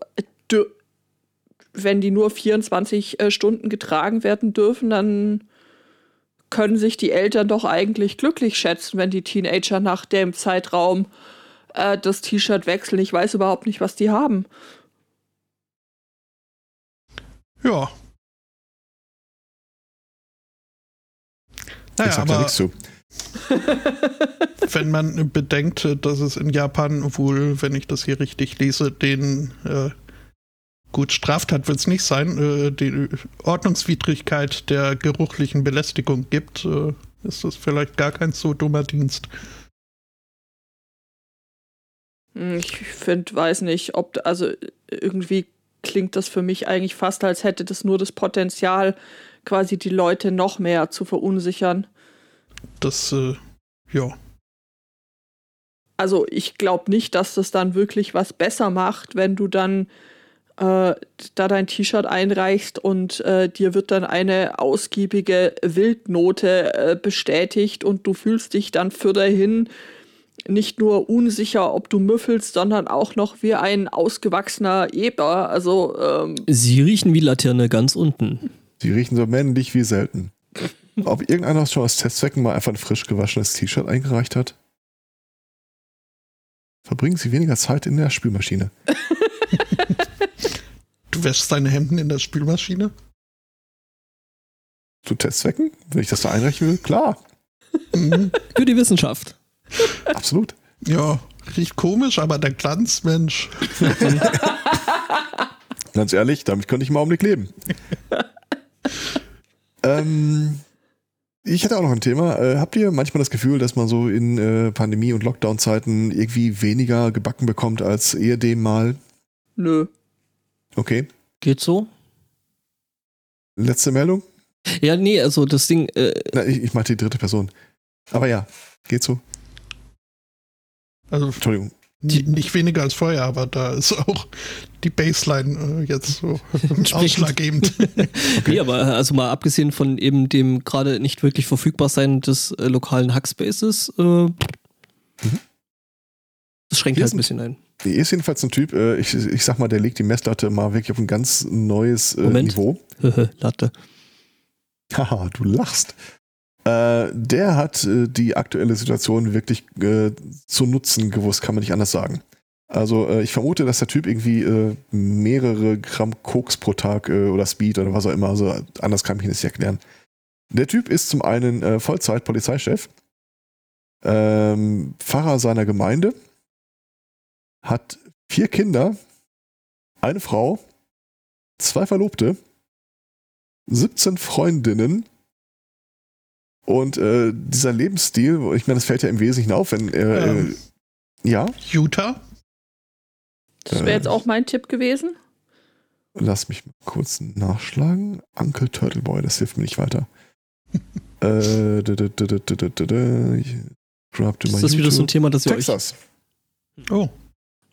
wenn die nur 24 äh, Stunden getragen werden dürfen, dann können sich die Eltern doch eigentlich glücklich schätzen, wenn die Teenager nach dem Zeitraum äh, das T-Shirt wechseln. Ich weiß überhaupt nicht, was die haben. ja. Ich Naja, sag da aber nichts zu. [LAUGHS] [LAUGHS] wenn man bedenkt, dass es in Japan wohl, wenn ich das hier richtig lese, den äh, gut Straftat wird es nicht sein, äh, die Ordnungswidrigkeit der geruchlichen Belästigung gibt, äh, ist das vielleicht gar kein so dummer Dienst. Hm, Ich finde, weiß nicht, ob, also irgendwie klingt das für mich eigentlich fast, als hätte das nur das Potenzial, quasi die Leute noch mehr zu verunsichern. Das, äh, ja. Also ich glaube nicht, dass das dann wirklich was besser macht, wenn du dann da dein T-Shirt einreichst und äh, dir wird dann eine ausgiebige Wildnote äh, bestätigt und du fühlst dich dann für dahin nicht nur unsicher, ob du müffelst, sondern auch noch wie ein ausgewachsener Eber. Also ähm, Sie riechen wie Laterne ganz unten. Die riechen so männlich wie selten. [LAUGHS] Ob irgendeiner schon aus Testzwecken mal einfach ein frisch gewaschenes T-Shirt eingereicht hat? Verbringen Sie weniger Zeit in der Spülmaschine. [LAUGHS] Du wäschst deine Hemden in der Spülmaschine? Zu Testzwecken? Wenn ich das da einreichen will? Klar, Mhm. [LAUGHS] Für die Wissenschaft. absolut. ja, riecht komisch, aber der Glanz, Mensch. [LAUGHS] Ganz ehrlich, damit könnte ich im Augenblick leben. [LAUGHS] ähm, ich hätte auch noch ein Thema. Äh, habt ihr manchmal das Gefühl, dass man so in äh, Pandemie- und Lockdown-Zeiten irgendwie weniger gebacken bekommt als ehedem mal? nö. Okay. Geht so? Letzte Meldung? Ja, nee, also das Ding, äh, Na, ich, ich meinte die dritte Person. Aber ja, geht so. Also Entschuldigung. Die, nicht weniger als vorher, aber da ist auch die Baseline äh, jetzt so [LAUGHS] ausschlaggebend. [LAUGHS] nee, aber äh, also mal abgesehen von eben dem gerade nicht wirklich verfügbar sein des äh, lokalen Hackspaces, äh, das schränkt Wir halt ein bisschen ein. Er ist jedenfalls ein Typ, äh, ich, ich sag mal, der legt die Messlatte mal wirklich auf ein ganz neues äh, Moment. Niveau. [LAUGHS] Latte. [LAUGHS] Haha, du lachst. Äh, der hat äh, die aktuelle Situation wirklich äh, zu nutzen gewusst, kann man nicht anders sagen. Also äh, ich vermute, dass der Typ irgendwie mehrere Gramm Koks pro Tag oder Speed oder was auch immer, also anders kann ich ihn nicht erklären. Der Typ ist zum einen Vollzeit-Polizeichef, ähm, Pfarrer seiner Gemeinde, hat vier Kinder, eine Frau, zwei Verlobte, 17 Freundinnen. Und äh, dieser Lebensstil, ich meine, das fällt ja im Wesentlichen auf, wenn. Äh, äh ähm, ja. Utah? Das wäre äh, jetzt auch mein Tipp gewesen. Lass mich kurz nachschlagen. Uncle Turtle Boy, das hilft mir nicht weiter. [LAUGHS] äh, da, da, da, da, da, da, da. Ist das wieder so ein Thema, das ihr Texas. euch. Oh.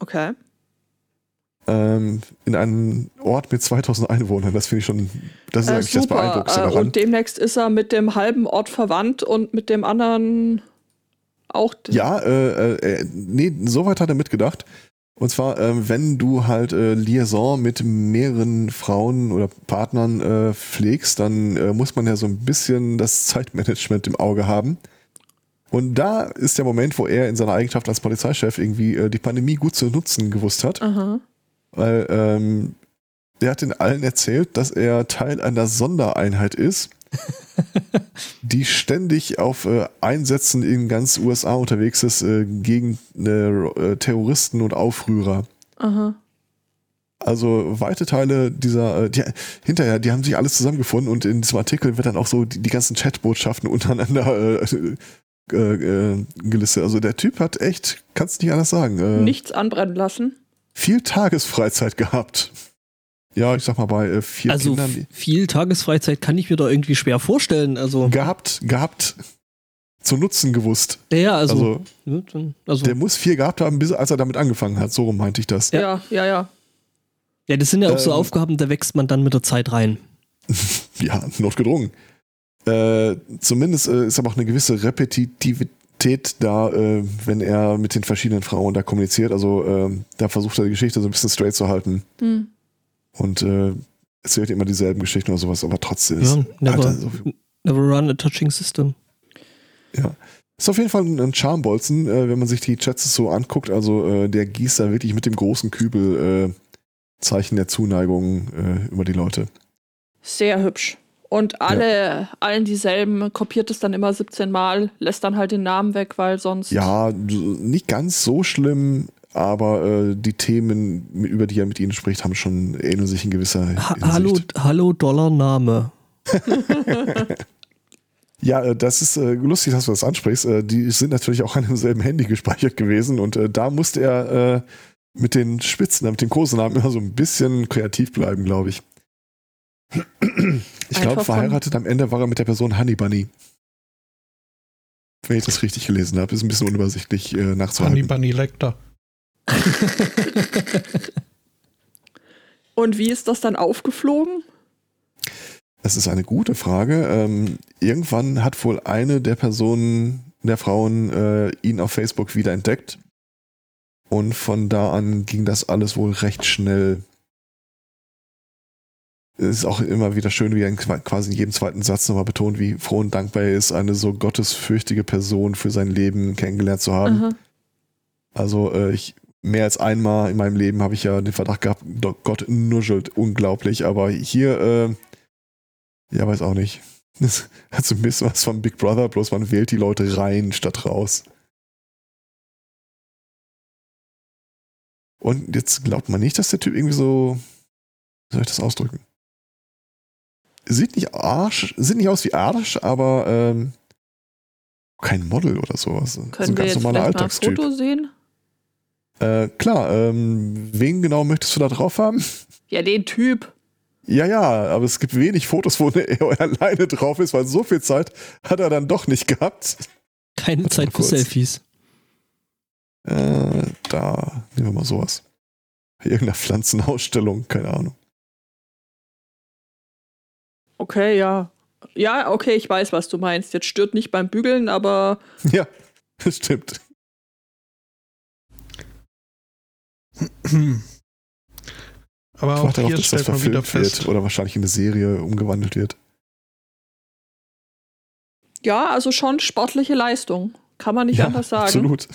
Okay. Äh, ähm, in einem Ort mit 2000 Einwohnern. Das finde ich schon, das ist Äh, eigentlich das super. Beeindruckendste Äh, daran. und demnächst ist er mit dem halben Ort verwandt und mit dem anderen auch. Ja, äh, äh, nee, soweit hat er mitgedacht. Und zwar, ähm, wenn du halt äh, Liaison mit mehreren Frauen oder Partnern äh, pflegst, dann äh, muss man ja so ein bisschen das Zeitmanagement im Auge haben. Und da ist der Moment, wo er in seiner Eigenschaft als Polizeichef irgendwie äh, die Pandemie gut zu nutzen gewusst hat. Aha. Weil ähm, er hat den allen erzählt, dass er Teil einer Sondereinheit ist, [LAUGHS] die ständig auf äh, Einsätzen in ganz USA unterwegs ist äh, gegen äh, Terroristen und Aufrührer. Aha. Also weite Teile dieser, äh, die, hinterher, die haben sich alles zusammengefunden und in diesem Artikel wird dann auch so die, die ganzen Chatbotschaften untereinander äh, äh, äh, gelistet. Also der Typ hat echt, kannst nicht anders sagen, äh, Nichts anbrennen lassen. viel Tagesfreizeit gehabt. Ja, ich sag mal bei äh, vier Also Kindern. f- viel Tagesfreizeit kann ich mir da irgendwie schwer vorstellen. Also, Gehabt, gehabt, zu nutzen gewusst. ja, ja, also, Also, ne, also der muss viel gehabt haben, bis als er damit angefangen hat. So rum meinte ich das. Ja. Ja, ja, ja. ja, das sind ja auch so ähm, Aufgaben, da wächst man dann mit der Zeit rein. [LAUGHS] Ja, notgedrungen. Äh, zumindest äh, ist aber auch eine gewisse Repetitivität da, äh, wenn er mit den verschiedenen Frauen da kommuniziert. Also äh, da versucht er die Geschichte so ein bisschen straight zu halten Hm. und äh, erzählt immer dieselben Geschichten oder sowas, aber trotzdem Ja, ist, never, Alter, so, never run a touching system. ja. Ist auf jeden Fall ein ein Charmbolzen, äh, wenn man sich die Chats so anguckt. Also äh, der gießt da wirklich mit dem großen Kübel äh, Zeichen der Zuneigung äh, über die Leute. Sehr hübsch. Und alle, allen dieselben, kopiert es dann immer 17 Mal, lässt dann halt den Namen weg, weil sonst. Ja, nicht ganz so schlimm, aber äh, die Themen, über die er mit ihnen spricht, haben schon ähneln sich in gewisser Ha Hinsicht. hallo, hallo Dollarname. [LAUGHS] Ja, äh, das ist äh, lustig, dass du das ansprichst. Äh, die sind natürlich auch an demselben Handy gespeichert gewesen und äh, da musste er äh, mit den Spitzen, mit den Kosenamen immer so ein bisschen kreativ bleiben, glaube ich. Ich glaube, verheiratet am Ende war er mit der Person Honey Bunny. Wenn ich das richtig gelesen habe, ist ein bisschen unübersichtlich äh, Honey nachzuhalten. Bunny Lecter. [LAUGHS] Und wie ist das dann aufgeflogen? Das ist eine gute Frage. Ähm, irgendwann hat wohl eine der Personen, der Frauen, äh, ihn auf Facebook wieder entdeckt. Und von da an ging das alles wohl recht schnell. Es ist auch immer wieder schön, wie er quasi in jedem zweiten Satz nochmal betont, wie froh und dankbar er ist, eine so gottesfürchtige Person für sein Leben kennengelernt zu haben. Aha. Also äh, ich mehr als einmal in meinem Leben habe ich ja den Verdacht gehabt, Gott nuschelt unglaublich, aber hier, äh, ja, weiß auch nicht. Das hat so ein bisschen was von Big Brother, bloß man wählt die Leute rein statt raus. Und jetzt glaubt man nicht, dass der Typ irgendwie so, wie soll ich das ausdrücken? Sieht nicht Arsch, sieht nicht aus wie Arsch, aber ähm, kein Model oder sowas. so ein Können wir ganz jetzt normaler vielleicht mal ein Alltagstyp. Foto sehen? Äh, klar, ähm, wen genau möchtest du da drauf haben? Ja, den Typ. Ja, ja, aber es gibt wenig Fotos, wo er [LAUGHS] alleine drauf ist, weil so viel Zeit hat er dann doch nicht gehabt. Keine Zeit für kurz. Selfies. Äh, da nehmen wir mal sowas. Bei irgendeiner Pflanzenausstellung, keine Ahnung. Okay, ja. Ja, okay, ich weiß, was du meinst. Jetzt stört nicht beim Bügeln, aber [LAUGHS] Ja, das stimmt. Aber Ich auch warte darauf, hier dass das verfilmt fest. wird oder wahrscheinlich in eine Serie umgewandelt wird. ja, also schon sportliche Leistung. Kann man nicht anders sagen. absolut.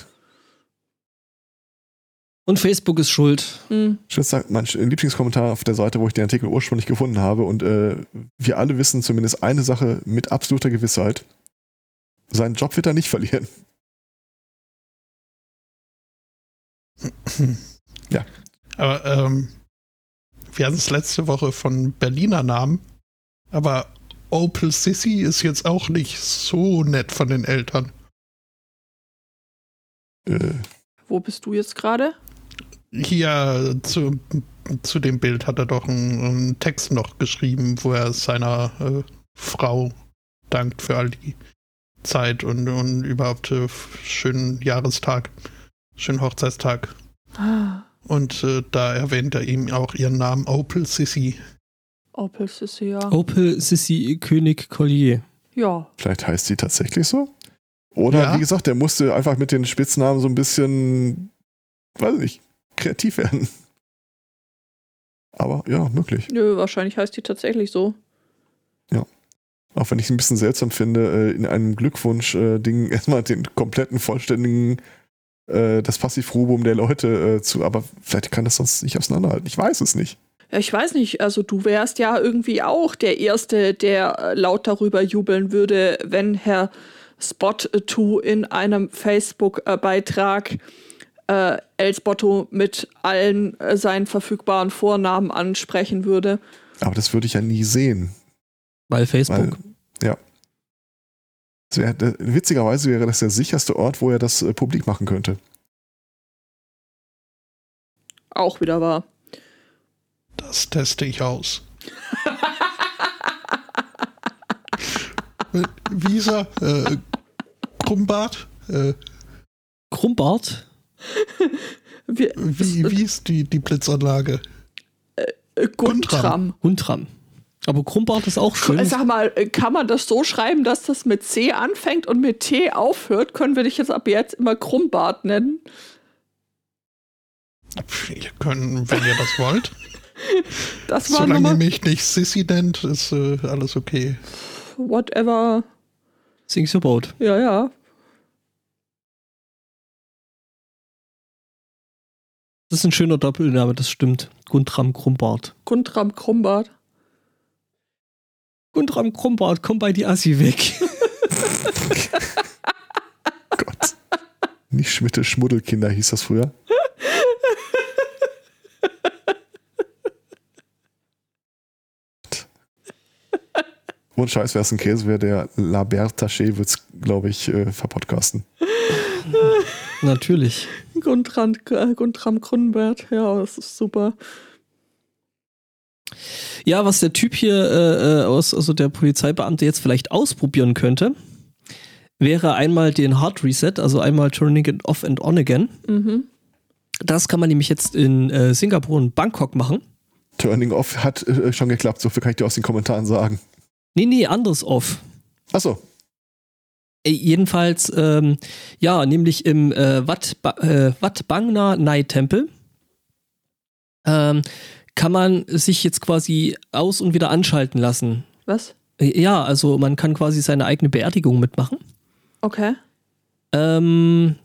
Und Facebook ist schuld. Hm. Ich würde sagen, mein Lieblingskommentar auf der Seite, wo ich den Artikel ursprünglich gefunden habe und äh, wir alle wissen zumindest eine Sache mit absoluter Gewissheit. Seinen Job wird er nicht verlieren. [LAUGHS] Ja. Aber ähm, wir hatten es letzte Woche von Berliner Namen, aber Opel Sissy ist jetzt auch nicht so nett von den Eltern. Äh, Wo bist du jetzt gerade? Hier zu, zu dem Bild hat er doch einen, einen Text noch geschrieben, wo er seiner äh, Frau dankt für all die Zeit und, und überhaupt äh, schönen Jahrestag, schönen Hochzeitstag. Ah, Und äh, da erwähnt er ihm auch ihren Namen Opal Sissy. Opel Sissy, ja. Opel Sissy König Collier. Ja. Vielleicht heißt sie tatsächlich so? Oder Ja. wie gesagt, der musste einfach mit den Spitznamen so ein bisschen, weiß nicht, kreativ werden. Aber ja, möglich. Nö, wahrscheinlich heißt die tatsächlich so. Auch wenn ich es ein bisschen seltsam finde, äh, in einem Glückwunsch-Ding [LAUGHS] erstmal den kompletten, vollständigen, äh, das Passivrubum der Leute äh, zu, aber vielleicht kann das sonst nicht auseinanderhalten. Ich weiß es nicht. Ja, ich weiß nicht, also du wärst ja irgendwie auch der Erste, der äh, laut darüber jubeln würde, wenn Herr Spot2 in einem Facebook-Beitrag äh, Elsbotto mit allen äh, seinen verfügbaren Vornamen ansprechen würde. Aber das würde ich ja nie sehen. Weil Facebook. Weil, ja. Wär, witzigerweise wäre das der sicherste Ort, wo er das äh, publik machen könnte. Auch wieder wahr. Das teste ich aus. [LAUGHS] Visa, äh, Krumbart, äh, Krumbart? Wir, wie, wie ist die, die Blitzanlage? äh, Guntram. Guntram. Aber Krumbart ist auch schön. Sag mal, äh, kann man das so schreiben, dass das mit C anfängt und mit T aufhört? Können wir dich jetzt ab jetzt immer Krummbart nennen? Ihr könnt, wenn ihr das wollt. [LAUGHS] Das war Solange ihr mich nicht Sissy nennt, ist äh, alles okay. whatever. Things about. Ja, ja. Das ist ein schöner Doppelname, das stimmt. Guntram Krumbart. Guntram Krummbart. Guntram Krumbart, komm bei die Assi weg. [LAUGHS] Gott. Nicht Schmitte Schmuddelkinder hieß das früher. [LAUGHS] Und Scheiß, wäre es ein Käse wäre, der La Bertaché wird es, glaube ich, äh, verpodcasten. Natürlich. Guntram, äh, Guntram Krummbart. Ja, das ist super. Ja, was der Typ hier äh, äh, aus, also der Polizeibeamte jetzt vielleicht ausprobieren könnte, wäre einmal den Hard Reset, also einmal Turning it off and on again. Mhm. Das kann man nämlich jetzt in äh, Singapur und Bangkok machen. Turning Off hat äh, schon geklappt, so viel kann ich dir aus den Kommentaren sagen. Nee, nee, anders off. Achso, jedenfalls, ähm, ja, nämlich im äh, Wat, Ba- äh, Wat Bangna Nai Tempel ähm, kann man sich jetzt quasi aus- und wieder anschalten lassen. Was? Äh, Ja, also man kann quasi seine eigene Beerdigung mitmachen. Okay. Ähm,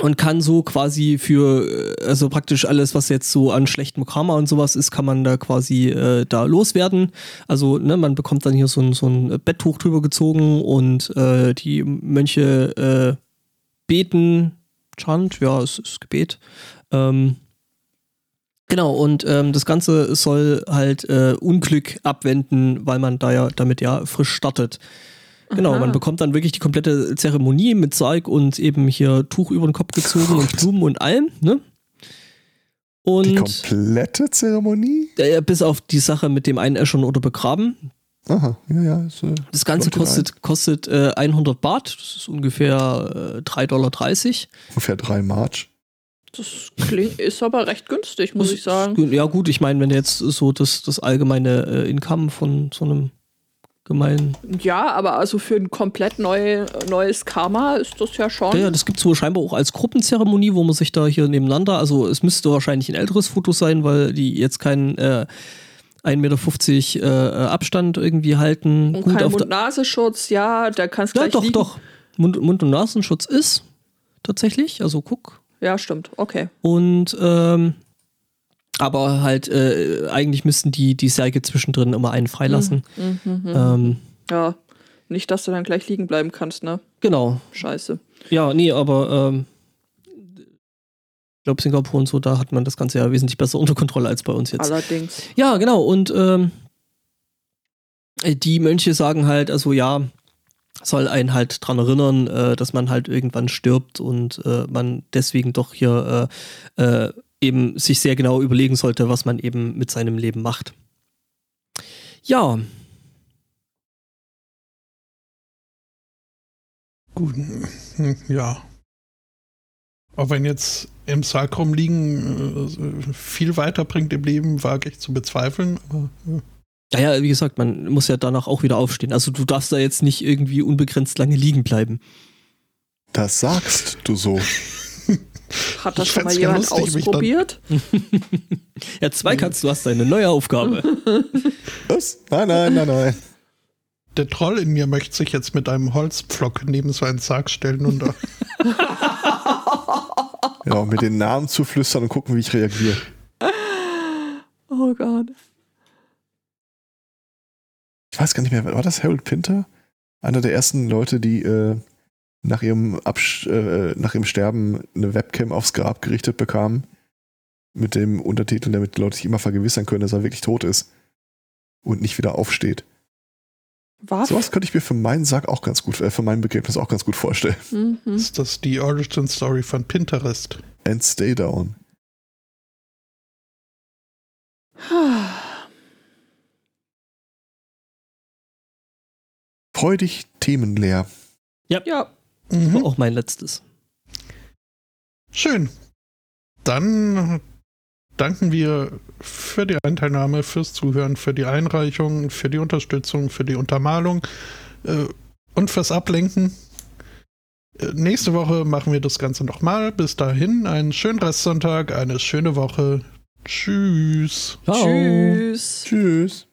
und kann so quasi für, äh, also praktisch alles, was jetzt so an schlechtem Karma und sowas ist, kann man da quasi äh, da loswerden. Also, ne, man bekommt dann hier so ein, so ein Betttuch drüber gezogen und äh, die Mönche äh, beten, Chant, ja, es ist Gebet. Ähm, genau, und ähm, das Ganze soll halt äh, Unglück abwenden, weil man da ja damit ja frisch startet. Genau, Aha. man bekommt dann wirklich die komplette Zeremonie mit Sarg und eben hier Tuch über den Kopf gezogen und Blumen und allem, ne? die Und komplette Zeremonie? äh, bis auf die Sache mit dem Einäschern oder Begraben. Aha, ja, ja. Ist, äh, Das Ganze kostet, kostet äh, 100 Baht, das ist ungefähr äh, 3,30 Dollar. ungefähr drei March. Das klingt, ist aber recht günstig, muss ich sagen. Ja gut, ich meine, wenn jetzt so das, das allgemeine äh, Income von so einem gemeinen... Ja, aber also für ein komplett neu, neues Karma ist das ja schon. Ja, ja, das gibt es wohl scheinbar auch als Gruppenzeremonie, wo man sich da hier nebeneinander, also es müsste wahrscheinlich ein älteres Foto sein, weil die jetzt keinen äh, 1,50 Meter äh, Abstand irgendwie halten. Und Gut kein auf der- Mund-Nasenschutz, ja, da kannst du Ja, gleich doch, liegen. doch. Mund, Mund- und Nasenschutz ist tatsächlich, also guck. Ja, stimmt, okay. Und ähm, aber halt, äh, eigentlich müssten die die Särge zwischendrin immer einen freilassen. Mhm, mhm. Ähm, Ja, nicht, dass du dann gleich liegen bleiben kannst, ne? genau. Scheiße. Ja, nee, aber ähm, ich glaube, Singapur und so, da hat man das Ganze ja wesentlich besser unter Kontrolle als bei uns jetzt. Allerdings. Ja, genau. Und ähm, die Mönche sagen halt, also ja, soll einen halt dran erinnern, äh, dass man halt irgendwann stirbt und äh, man deswegen doch hier äh, äh, eben sich sehr genau überlegen sollte, was man eben mit seinem Leben macht. Ja, Gut, ja. Auch wenn jetzt im Sarg rumliegen äh, viel weiterbringt im Leben, wage ich zu bezweifeln. Aber, ja. Ja, ja, wie gesagt, man muss ja danach auch wieder aufstehen. Also du darfst da jetzt nicht irgendwie unbegrenzt lange liegen bleiben. Das sagst du so. [LAUGHS] Hat das Ich schon mal jemand lustig, ausprobiert? [LAUGHS] Ja, zwei kannst du, hast eine neue Aufgabe. [LAUGHS] Was? Nein, nein, nein, nein. Der Troll in mir möchte sich jetzt mit einem Holzpflock neben so einen Sarg stellen und da [LAUGHS] Genau, mir den Namen zuflüstern und gucken, wie ich reagiere. Oh Gott. Ich weiß gar nicht mehr, war das Harold Pinter? Einer der ersten Leute, die äh, nach, ihrem Absch äh, nach ihrem Sterben eine Webcam aufs Grab gerichtet bekamen. Mit dem Untertitel, damit die Leute sich immer vergewissern können, dass er wirklich tot ist. Und nicht wieder aufsteht. Was? Sowas könnte ich mir für meinen Sarg auch ganz gut, äh, für mein Begräbnis auch ganz gut vorstellen. Mhm. ist das die Origin Story von Pinterest. And stay down. [SIGHS] Freudig themenleer. Ja, Mhm. War auch mein letztes. Schön. Dann danken wir für die Einteilnahme, fürs Zuhören, für die Einreichung, für die Unterstützung, für die Untermalung äh, und fürs Ablenken. Äh, nächste Woche machen wir das Ganze nochmal. Bis dahin einen schönen Restsonntag, eine schöne Woche. Tschüss. Ciao. tschüss. Tschüss.